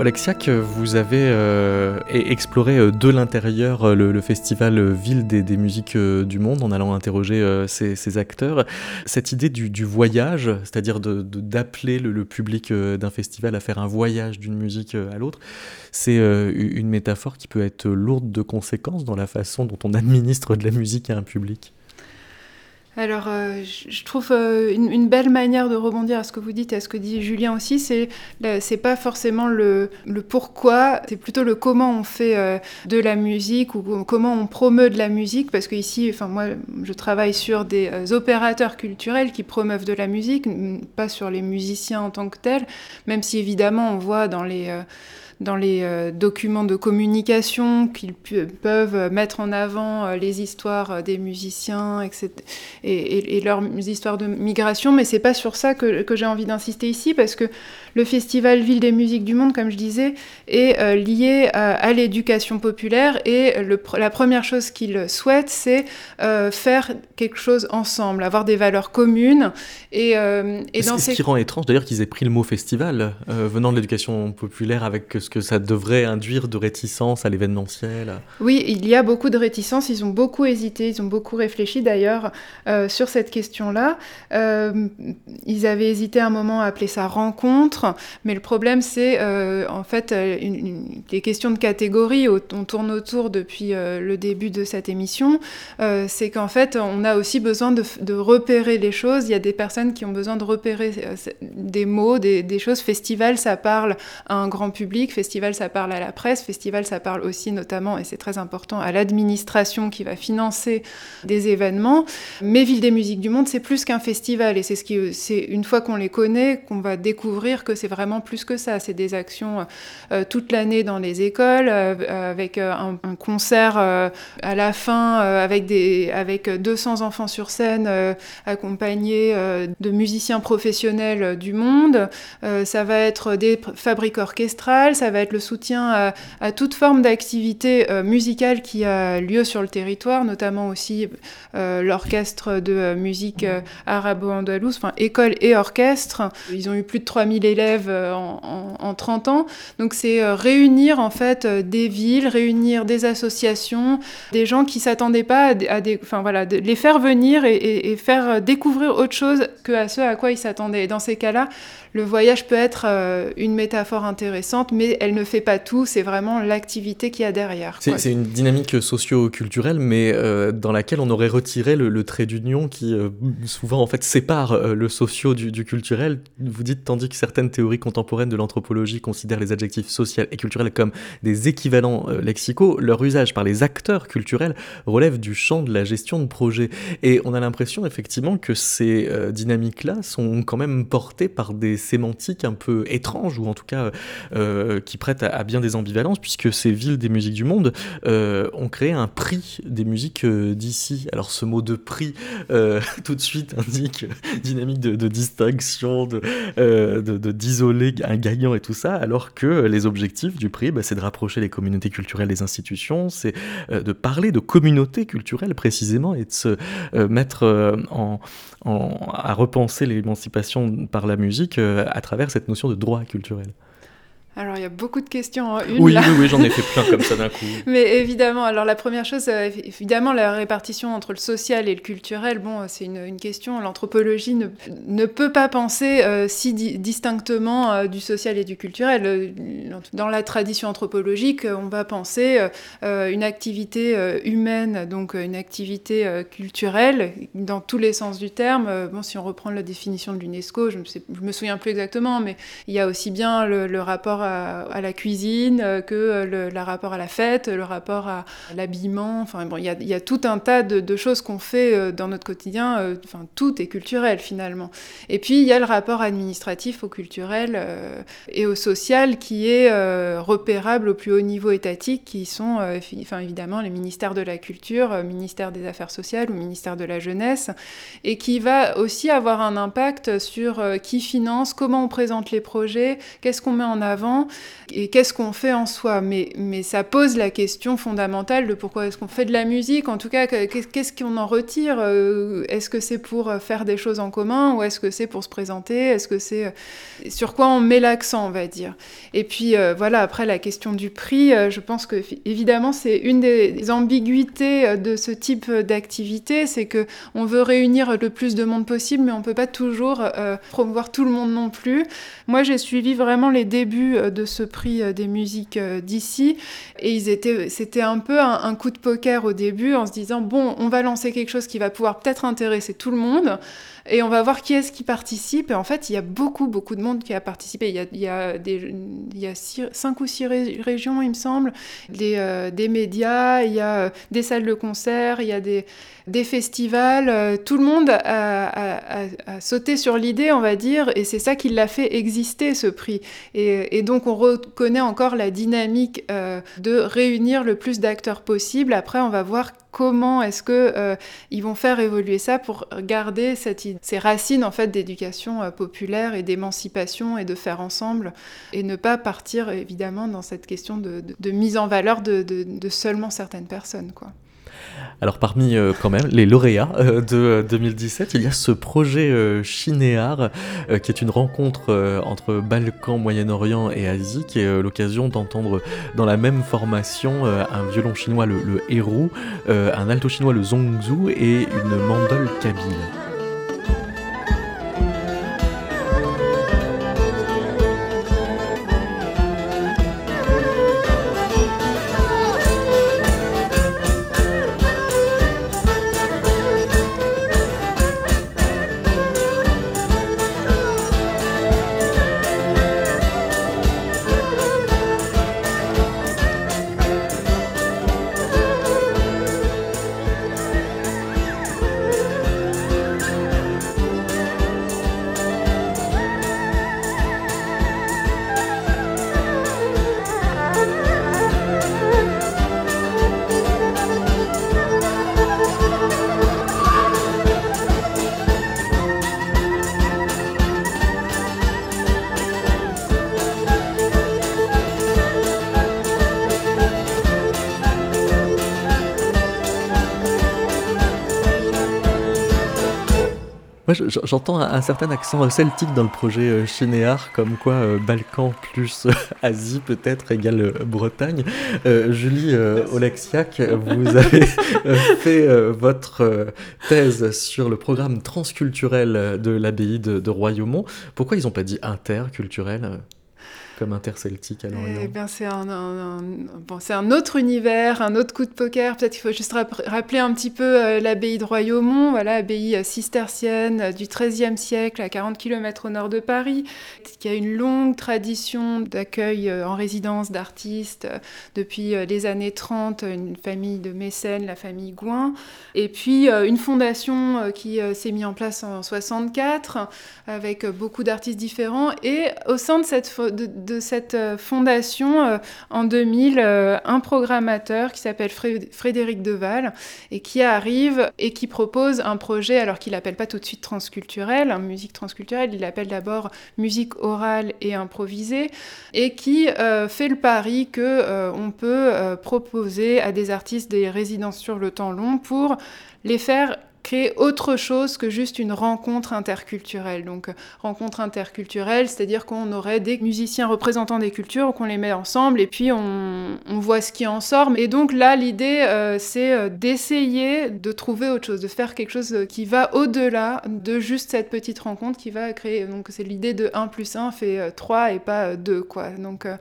Euh, Oleksiak, vous avez euh, e- exploré euh, de l'intérieur euh, le, festival Ville des, musiques du monde en allant interroger ces, acteurs. Cette idée du, voyage, c'est-à-dire d'appeler le, public d'un festival à faire un voyage d'une musique à l'autre, c'est une métaphore qui peut être lourde de conséquences dans la façon dont on administre de la musique à un public.
Alors, euh, je trouve euh, une, belle manière de rebondir à ce que vous dites et à ce que dit Julien aussi, c'est pas forcément le, pourquoi, c'est plutôt le comment on fait euh, de la musique ou comment on promeut de la musique, parce que ici, enfin moi, je travaille sur des opérateurs culturels qui promeuvent de la musique, pas sur les musiciens en tant que tels, même si évidemment on voit dans les dans les euh, documents de communication qu'ils peuvent mettre en avant euh, les histoires euh, des musiciens, etc et, et- et leurs histoires de migration, mais c'est pas sur ça que, que j'ai envie d'insister ici, parce que le festival Ville des musiques du monde, comme je disais, est euh, lié à, à l'éducation populaire, et le la première chose qu'il souhaite, c'est euh, faire quelque chose ensemble, avoir des valeurs communes, et, euh, et dans
Ce
ces
qui rend étrange d'ailleurs qu'ils aient pris le mot festival venant de l'éducation populaire avec ce que ça devrait induire de réticence à l'événementiel.
Oui, il y a beaucoup de réticences, ils ont beaucoup hésité, ils ont beaucoup réfléchi d'ailleurs euh, sur cette question-là. Euh, ils avaient hésité un moment à appeler ça rencontre, mais le problème c'est euh, en fait une, une- des questions de catégorie, on tourne autour depuis le début de cette émission, c'est qu'en fait on a aussi besoin de, repérer les choses, il y a des personnes qui ont besoin de repérer des mots, des choses. Festival, ça parle à un grand public, festival, ça parle à la presse, festival, ça parle aussi notamment, et c'est très important, à l'administration qui va financer des événements. Mais Ville des musiques du monde, c'est plus qu'un festival, et c'est ce qui, c'est une fois qu'on les connaît, qu'on va découvrir que c'est vraiment plus que ça. C'est des actions euh, toute l'année dans les écoles, euh, avec euh, un, concert à la fin, avec, des, avec 200 enfants sur scène, accompagnés de musiciens professionnels du monde. Ça va être des fabriques orchestrales, va être le soutien à, toute forme d'activité euh, musicale qui a lieu sur le territoire, notamment aussi euh, l'orchestre de euh, musique arabo-andalouse, enfin école et orchestre. Ils ont eu plus de 3000 élèves en, en- en 30 ans. Donc c'est réunir en fait des villes, réunir des associations, des gens qui s'attendaient pas à des, enfin voilà, de les faire venir et, faire découvrir autre chose que à ce à quoi ils s'attendaient. Et dans ces cas-là, le voyage peut être une métaphore intéressante, mais elle ne fait pas tout, c'est vraiment l'activité qu'il y a derrière.
C'est une dynamique socio-culturelle, mais euh, dans laquelle on aurait retiré le, le trait d'union qui euh, souvent en fait sépare euh, le socio du, du culturel. Vous dites tandis que certaines théories contemporaines de l'anthropologie considèrent les adjectifs social et culturel comme des équivalents lexicaux, leur usage par les acteurs culturels relève du champ de la gestion de projet. Et on a l'impression effectivement que ces dynamiques-là sont quand même portées par des sémantiques un peu étranges, ou en tout cas euh, qui prêtent à, bien des ambivalences, puisque ces villes des musiques du monde euh, ont créé un prix des musiques euh, d'ici. Alors ce mot de prix, euh, tout de suite indique dynamique de, distinction, de, d'isoler un gagnant et tout ça, alors que les objectifs du prix, bah, c'est de rapprocher les communautés culturelles des institutions, c'est de parler de communautés culturelles précisément et de se mettre à repenser l'émancipation par la musique à travers cette notion de droit culturel.
Alors il y a beaucoup de questions en une
Oui,
là.
oui, oui, j'en ai fait plein comme ça d'un coup.
Mais évidemment, alors la première chose, euh, évidemment, la répartition entre le social et le culturel, bon, euh, c'est une, une question. L'anthropologie ne, ne peut pas penser euh, si di- distinctement euh, du social et du culturel. Dans la tradition anthropologique, on va penser euh, une activité humaine, donc une activité culturelle, dans tous les sens du terme. Bon, si on reprend la définition de l'UNESCO, je ne je me souviens plus exactement, mais il y a aussi bien le, le rapport à, la cuisine euh, que euh, le, rapport à la fête, le rapport à l'habillement. Enfin, bon, il y a, tout un tas de, choses qu'on fait euh, dans notre quotidien. Enfin, tout est culturel finalement. Et puis, il y a le rapport administratif au culturel et au social qui est repérable au plus haut niveau étatique, qui sont fi- enfin, évidemment les ministères de la Culture, ministère des Affaires sociales ou ministère de la Jeunesse, et qui va aussi avoir un impact sur qui finance, comment on présente les projets, qu'est-ce qu'on met en avant et qu'est-ce qu'on fait en soi. Mais, mais ça pose la question fondamentale de pourquoi est-ce qu'on fait de la musique, en tout cas, que- qu'est- qu'est-ce qu'on en retire Euh, Est-ce que c'est pour euh, faire des choses en commun ou est-ce que c'est pour se présenter Est-ce que c'est euh, sur quoi on met l'accent, on va dire Et puis voilà, après la question du prix, je pense que évidemment c'est une des, ambiguïtés de ce type d'activité, c'est que on veut réunir le plus de monde possible, mais on peut pas toujours promouvoir tout le monde non plus. Moi, j'ai suivi vraiment les débuts de ce prix euh, des musiques euh, d'ici, et ils étaient, c'était un peu un, un coup de poker au début, en se disant bon, on va lancer quelque chose qui va pouvoir peut-être intéresser tout le monde. Et on va voir qui est-ce qui participe. Et en fait, il y a beaucoup, beaucoup de monde qui a participé. Il y a, il y a, des, il y a cinq ou six ré- régions, il me semble, des, euh, des médias, il y a euh, des salles de concert, il y a des, des festivals. euh, tout le monde a, sauté sur l'idée, on va dire, et c'est ça qui l'a fait exister, ce prix. Et, donc, on reconnaît encore la dynamique de réunir le plus d'acteurs possible. Après, on va voir comment est-ce que euh, ils vont faire évoluer ça pour garder ces racines en fait d'éducation euh, populaire et d'émancipation et de faire ensemble et ne pas partir évidemment dans cette question de, mise en valeur de- de seulement certaines personnes quoi.
Alors parmi euh, quand même les lauréats euh, de euh, 2017, il y a ce projet euh, Chinéar euh, qui est une rencontre euh, entre Balkan, Moyen-Orient et Asie qui est euh, l'occasion d'entendre dans la même formation euh, un violon chinois le, le euh, un alto chinois le zongzou et une mandole kabyle. J'entends un, un certain accent celtique dans le projet euh, Chinéar, comme quoi euh, Balkan plus euh, Asie peut-être égale Bretagne. Euh, Julie Oleksiak, vous avez fait votre thèse sur le programme transculturel de l'abbaye de, de Royaumont. Pourquoi ils n'ont pas dit interculturel? Comme interceltique à
Eh
Lorient
bien, c'est un, un- un- bon, c'est un autre univers, un autre coup de poker. Peut-être qu'il faut juste rap- rappeler un petit peu euh, l'abbaye de Royaumont, voilà, abbaye euh, cistercienne euh, du XIIIe siècle, à 40 km au nord de Paris, qui a une longue tradition d'accueil en résidence d'artistes depuis les années 30, une famille de mécènes, la famille Gouin, et puis une fondation qui s'est mise en place en 64 avec beaucoup d'artistes différents. Et au sein de cette, de, de cette euh, fondation, euh, en 2000, euh, un programmateur qui s'appelle Fré- Frédéric Deval et qui arrive et qui propose un projet, alors qu'il l'appelle pas tout de suite transculturel, hein, musique transculturelle, il l'appelle d'abord musique orale et improvisée, et qui fait le pari que on peut proposer à des artistes des résidences sur le temps long pour les faire créer autre chose que juste une rencontre interculturelle. Donc, euh, rencontre interculturelle, c'est-à-dire qu'on aurait des musiciens représentants des cultures, qu'on les met ensemble et puis on, on voit ce qui en sort. Et donc là, l'idée, euh, c'est euh, d'essayer de trouver autre chose, de faire quelque chose euh, qui va au-delà de juste cette petite rencontre qui va créer. Donc, c'est l'idée de 1 plus 1 fait euh, 3 et pas euh, 2, quoi. Donc, euh,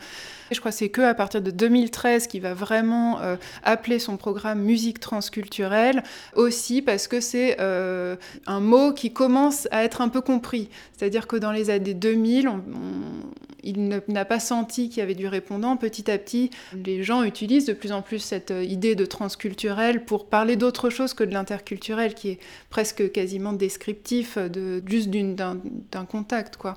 je crois que c'est que à partir de 2013 qu'il va vraiment euh, appeler son programme musique transculturelle, aussi parce que c'est euh, un mot qui commence à être un peu compris. C'est-à-dire que dans les années 2000, on- on- il n'a pas senti qu'il y avait du répondant. Petit à petit, les gens utilisent de plus en plus cette euh, idée de transculturel pour parler d'autre chose que de l'interculturel, qui est presque quasiment descriptif de, juste d'un contact, quoi.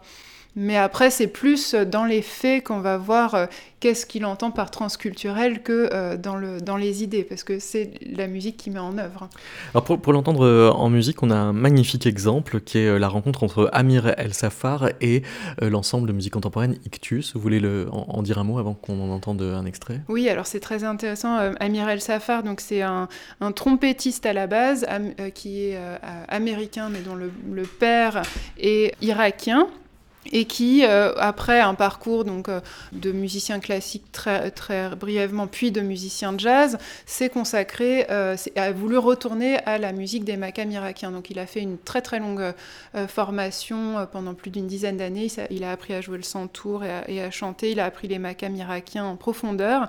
Mais après, c'est plus dans les faits qu'on va voir euh, qu'est-ce qu'il entend par transculturel que euh, dans, le, dans les idées, parce que c'est la musique qui met en œuvre.
Alors pour, pour l'entendre euh, en musique, on a un magnifique exemple qui est euh, la rencontre entre Amir El Safar et euh, l'ensemble de musique contemporaine Ictus. Vous voulez le, en, en dire un mot avant qu'on en entende un extrait?
Oui, alors c'est très intéressant. Euh, Amir El Safar, donc c'est un, un trompettiste à la base, am- euh, qui est euh, euh, américain, mais dont le, le père est irakien. Et qui, euh, après un parcours donc, euh, de musicien classique très, très brièvement, puis de musicien jazz, s'est consacré, euh, a voulu retourner à la musique des makams irakiens. Donc il a fait une très très longue formation pendant plus d'une dizaine d'années. Il, a appris à jouer le santour et à, chanter. Il a appris les makams irakiens en profondeur.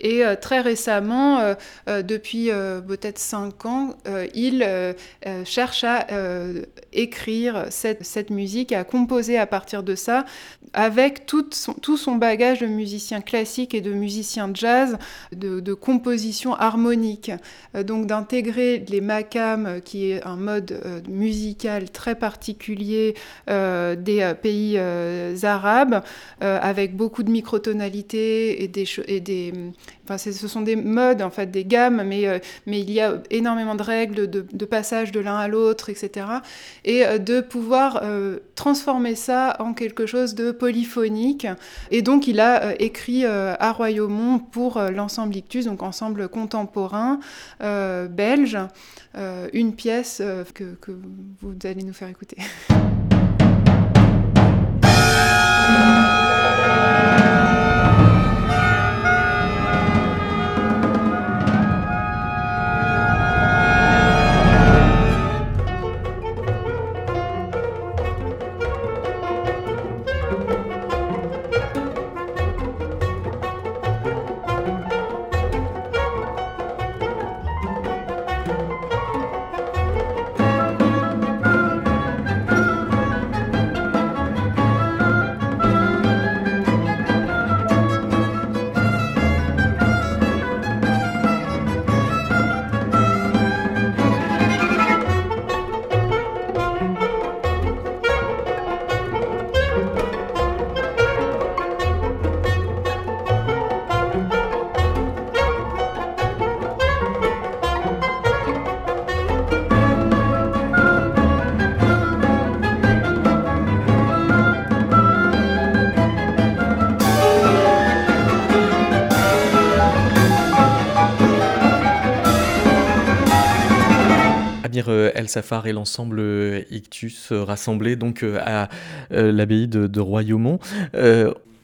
Et très récemment, depuis peut-être cinq ans, il cherche à écrire cette, cette musique, à composer à partir de ça, avec tout son, tout son bagage de musicien classique et de musicien jazz, de, composition harmonique. Euh, donc d'intégrer les makams, euh, qui est un mode euh, musical très particulier des pays arabes, avec beaucoup de microtonalités et des, et des Enfin, ce sont des modes, en fait, des gammes, mais, mais il y a énormément de règles de, passage de l'un à l'autre, etc. Et de pouvoir transformer ça quelque chose de polyphonique. Et donc, il a euh, écrit euh, à Royaumont pour euh, l'ensemble Ictus, donc ensemble contemporain belge, une pièce que vous allez nous faire écouter.
Safar et l'ensemble euh, Ictus euh, rassemblés donc euh, à l'abbaye de Royaumont.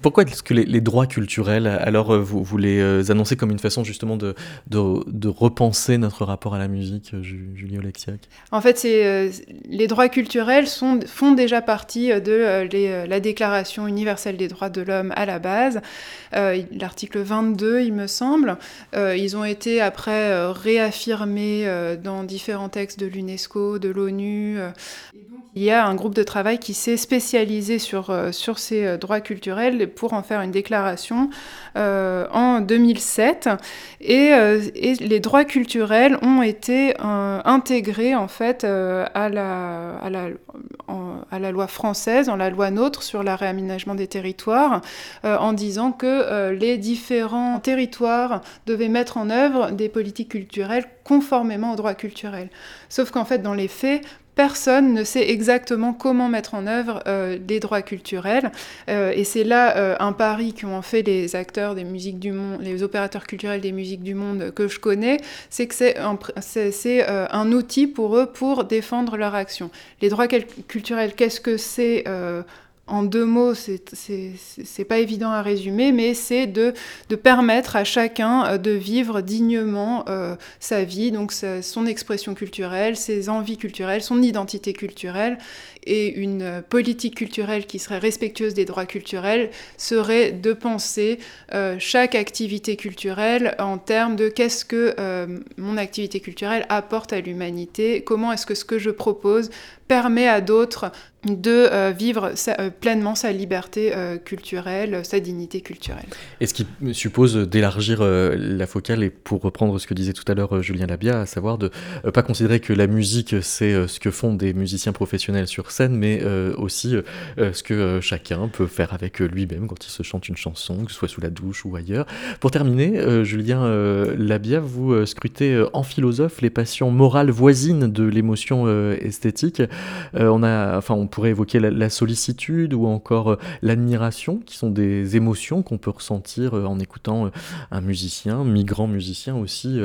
Pourquoi est-ce que les, droits culturels, alors euh, vous, vous les euh, annoncez comme une façon justement de, de, repenser notre rapport à la musique, euh, Ju- Julie Oleksiak?
En fait, euh, les droits culturels sont, font déjà partie de la Déclaration universelle des droits de l'homme à la base. L'article 22, il me semble. Ils ont été après réaffirmés dans différents textes de l'UNESCO, de l'ONU. Il y a un groupe de travail qui s'est spécialisé sur, euh, sur ces euh, droits culturels pour en faire une déclaration euh, en 2007. Et, les droits culturels ont été intégrés en fait à, la, à, la, à la loi française, en la loi NOTRe sur la réaménagement des territoires, en disant que les différents territoires devaient mettre en œuvre des politiques culturelles conformément aux droits culturels. Sauf qu'en fait, dans les faits, personne ne sait exactement comment mettre en œuvre euh, les droits culturels. Euh, et c'est là euh, un pari qu'ont fait les acteurs des musiques du monde, les opérateurs culturels des musiques du monde que je connais, c'est que c'est un, euh, outil pour eux pour défendre leur action. Les droits culturels, qu'est-ce que c'est euh, en deux mots, c'est- pas évident à résumer, mais c'est de, permettre à chacun euh, de vivre dignement euh, sa vie, donc son expression culturelle, ses envies culturelles, son identité culturelle. Et une euh, politique culturelle qui serait respectueuse des droits culturels serait de penser chaque activité culturelle en termes de qu'est-ce que mon activité culturelle apporte à l'humanité, comment est-ce que ce que je propose permet à d'autres de euh, vivre euh, pleinement sa liberté euh, culturelle, sa dignité culturelle.
Et ce qui suppose d'élargir la focale, et pour reprendre ce que disait tout à l'heure Julien Labia, à savoir de ne pas considérer que la musique, c'est ce que font des musiciens professionnels sur scène, mais aussi ce que chacun peut faire avec lui-même quand il se chante une chanson, que ce soit sous la douche ou ailleurs. Pour terminer, Julien Labia, vous scrutez en philosophe les passions morales voisines de l'émotion esthétique. Euh, on, a, enfin, on pourrait évoquer la, sollicitude ou encore euh, l'admiration, qui sont des émotions qu'on peut ressentir euh, en écoutant un musicien, migrant musicien aussi,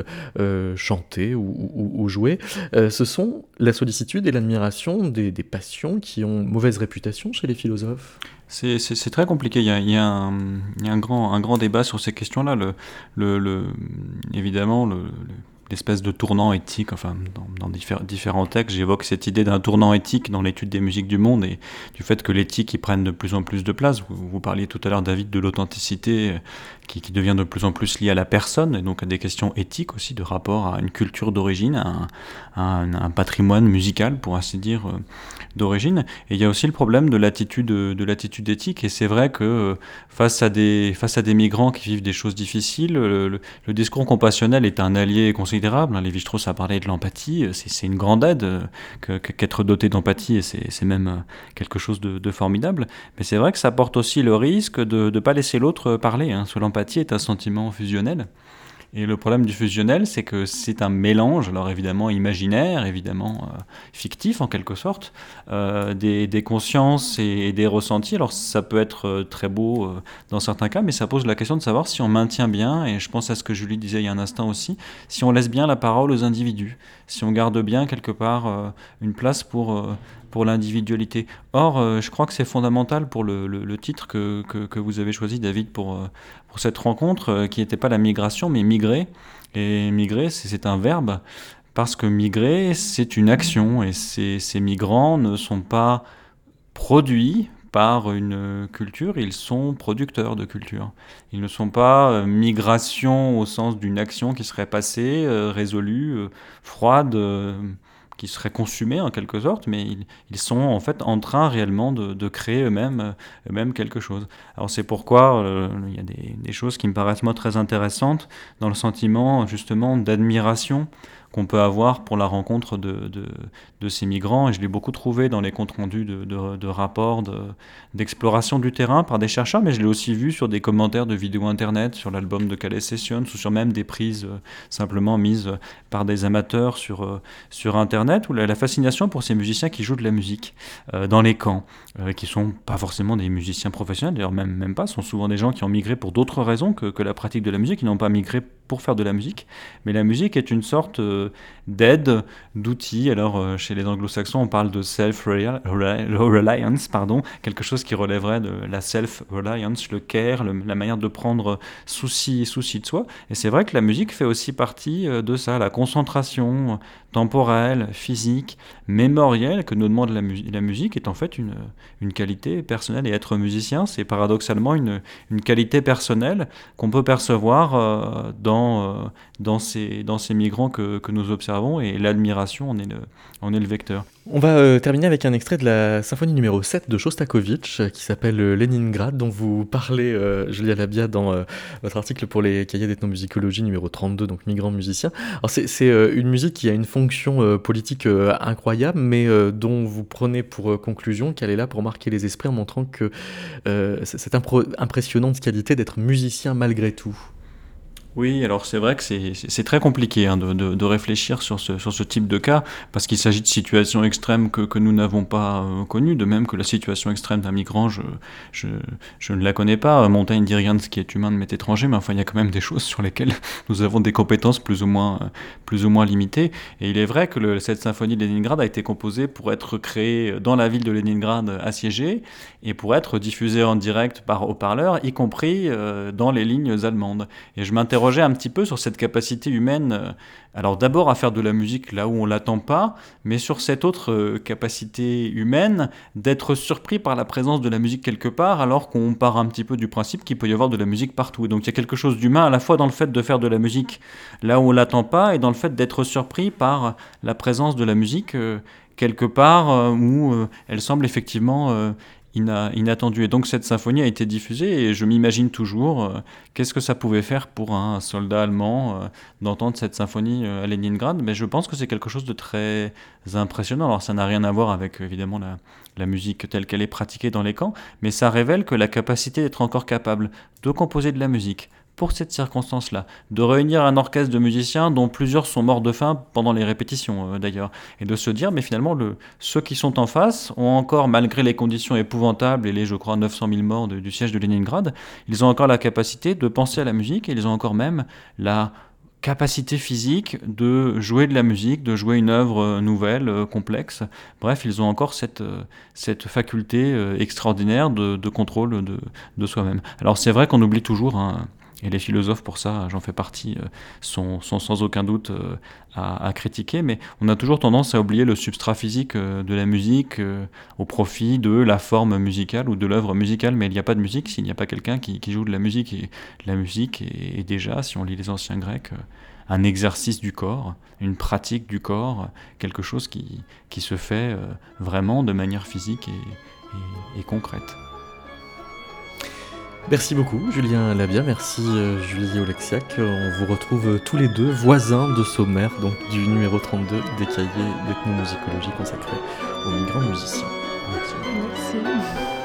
chanter ou, ou- ou jouer. Ce sont la sollicitude et l'admiration des, passions qui ont mauvaise réputation chez les philosophes.
C'est- très compliqué. Il y a, un, grand, débat sur ces questions-là. Évidemment, le- l'espèce de tournant éthique, enfin, dans, dans diffé- différents textes, j'évoque cette idée d'un tournant éthique dans l'étude des musiques du monde et du fait que l'éthique y prenne de plus en plus de place. Vous, parliez tout à l'heure, David, de l'authenticité euh, qui, devient de plus en plus liée à la personne et donc à des questions éthiques aussi de rapport à une culture d'origine, à, un patrimoine musical, pour ainsi dire, euh, d'origine. Et il y a aussi le problème de l'attitude de l'attitude éthique. Et c'est vrai que euh, face à des face à des migrants qui vivent des choses difficiles, le, le- le discours compassionnel est un allié considérable. hein. Lévi-Strauss a parlé de l'empathie. C'est c'est une grande aide euh, qu'être doté d'empathie. Et c'est même euh, quelque chose de, de formidable. Mais c'est vrai que ça porte aussi le risque de ne pas laisser l'autre parler. Hein. L'empathie est un sentiment fusionnel. Et le problème du fusionnel, c'est que c'est un mélange, alors évidemment imaginaire, évidemment euh, fictif en quelque sorte, euh, des, des consciences et, des ressentis. Alors ça peut être euh, très beau dans certains cas, mais ça pose la question de savoir si on maintient bien, et je pense à ce que Julie disait il y a un instant aussi, si on laisse bien la parole aux individus, si on garde bien quelque part une place pour, l'individualité. Or, euh, je crois que c'est fondamental pour le, titre que, vous avez choisi, David, pour, euh, cette rencontre, euh, qui n'était pas la migration, mais migrer. Et migrer, c'est un verbe, parce que migrer, c'est une action, et ces, migrants ne sont pas produits par une culture, ils sont producteurs de culture. Ils ne sont pas migration au sens d'une action qui serait passée, résolue, froide, qui serait consumée en quelque sorte, mais ils, sont en fait en train réellement de, de créer eux-mêmes euh, quelque chose. Alors c'est pourquoi euh, il y a des, des choses qui me paraissent moi très intéressantes dans le sentiment justement d'admiration qu'on peut avoir pour la rencontre de, de, ces migrants. Et je l'ai beaucoup trouvé dans les comptes rendus de, de, rapports de- d'exploration du terrain par des chercheurs, mais je l'ai aussi vu sur des commentaires de vidéos internet, sur l'album de Calais Sessions, ou sur même des prises euh, simplement mises euh, par des amateurs sur, euh, sur internet, ou la, fascination pour ces musiciens qui jouent de la musique dans les camps, qui sont pas forcément des musiciens professionnels, d'ailleurs même, même pas, sont souvent des gens qui ont migré pour d'autres raisons que, que la pratique de la musique, qui n'ont pas migré pour faire de la musique, mais la musique est une sorte d'aide, d'outil. Alors euh, chez les anglo-saxons, on parle de self-reliance, pardon, quelque chose qui relèverait de la self-reliance, le care, la manière de prendre souci, souci de soi. Et c'est vrai que la musique fait aussi partie euh, de ça, la concentration temporelle, physique, mémorielle que nous demande la, mu- la musique est en fait une, qualité personnelle. Et être musicien, c'est paradoxalement une, qualité personnelle qu'on peut percevoir euh, dans, dans, ces, dans ces migrants que, que nous observons. Et l'admiration en est le, vecteur.
On va euh, terminer avec un extrait de la symphonie numéro 7 de Shostakovich euh, qui s'appelle euh, Leningrad, dont vous parlez, euh, Julia Labia, dans votre article pour les cahiers d'ethnomusicologie numéro 32, donc migrants musiciens. C'est une musique qui a une fonction politique incroyable, mais dont vous prenez pour conclusion qu'elle est là pour marquer les esprits en montrant que cette impressionnante qualité d'être musicien malgré tout.
Oui, alors c'est vrai que c'est- très compliqué hein, de, de- de réfléchir sur ce, type de cas, parce qu'il s'agit de situations extrêmes que, nous n'avons pas euh, connues, de même que la situation extrême d'un migrant, je, ne la connais pas. Montaigne dit rien de ce qui est humain ne m'est étranger, mais enfin il y a quand même des choses sur lesquelles nous avons des compétences plus ou moins, euh, plus ou moins limitées. Et il est vrai que cette symphonie de Leningrad a été composée pour être créée dans la ville de Leningrad assiégée, et pour être diffusée en direct par haut-parleur, y compris euh, dans les lignes allemandes. Et je un petit peu sur cette capacité humaine, euh, alors d'abord à faire de la musique là où on l'attend pas, mais sur cette autre euh, capacité humaine d'être surpris par la présence de la musique quelque part, alors qu'on part un petit peu du principe qu'il peut y avoir de la musique partout. Et donc il y a quelque chose d'humain à la fois dans le fait de faire de la musique là où on l'attend pas, et dans le fait d'être surpris par la présence de la musique euh, quelque part où elle semble effectivement ina- inattendue. Et donc cette symphonie a été diffusée et je m'imagine toujours euh, qu'est-ce que ça pouvait faire pour un soldat allemand euh, d'entendre cette symphonie euh, à Leningrad. Mais je pense que c'est quelque chose de très impressionnant. Alors ça n'a rien à voir avec évidemment la musique telle qu'elle est pratiquée dans les camps, mais ça révèle que la capacité d'être encore capable de composer de la musique pour cette circonstance-là, de réunir un orchestre de musiciens dont plusieurs sont morts de faim pendant les répétitions euh, d'ailleurs, et de se dire mais finalement le, ceux qui sont en face ont encore, malgré les conditions épouvantables et les je crois 900 000 morts du siège de Leningrad, ils ont encore la capacité de penser à la musique et ils ont encore même la capacité physique de jouer de la musique, de jouer une œuvre euh, nouvelle, euh, complexe. Bref, ils ont encore cette, cette faculté extraordinaire de, de contrôle de, de soi-même. Alors c'est vrai qu'on oublie toujours, hein, et les philosophes pour ça, j'en fais partie, euh, sont, sans aucun doute euh, à, critiquer, mais on a toujours tendance à oublier le substrat physique euh, de la musique au profit de la forme musicale ou de l'œuvre musicale, mais il n'y a pas de musique s'il n'y a pas quelqu'un qui, joue de la musique, et la musique est, déjà, si on lit les anciens grecs, un exercice du corps, une pratique du corps, quelque chose qui, se fait vraiment de manière physique et concrète.
Merci beaucoup Julien Labia, merci euh, Julie Olexiac. On vous retrouve tous les deux voisins de sommaire donc du numéro 32 des cahiers d'ethnomusicologie consacrés aux migrants musiciens. Merci.
merci.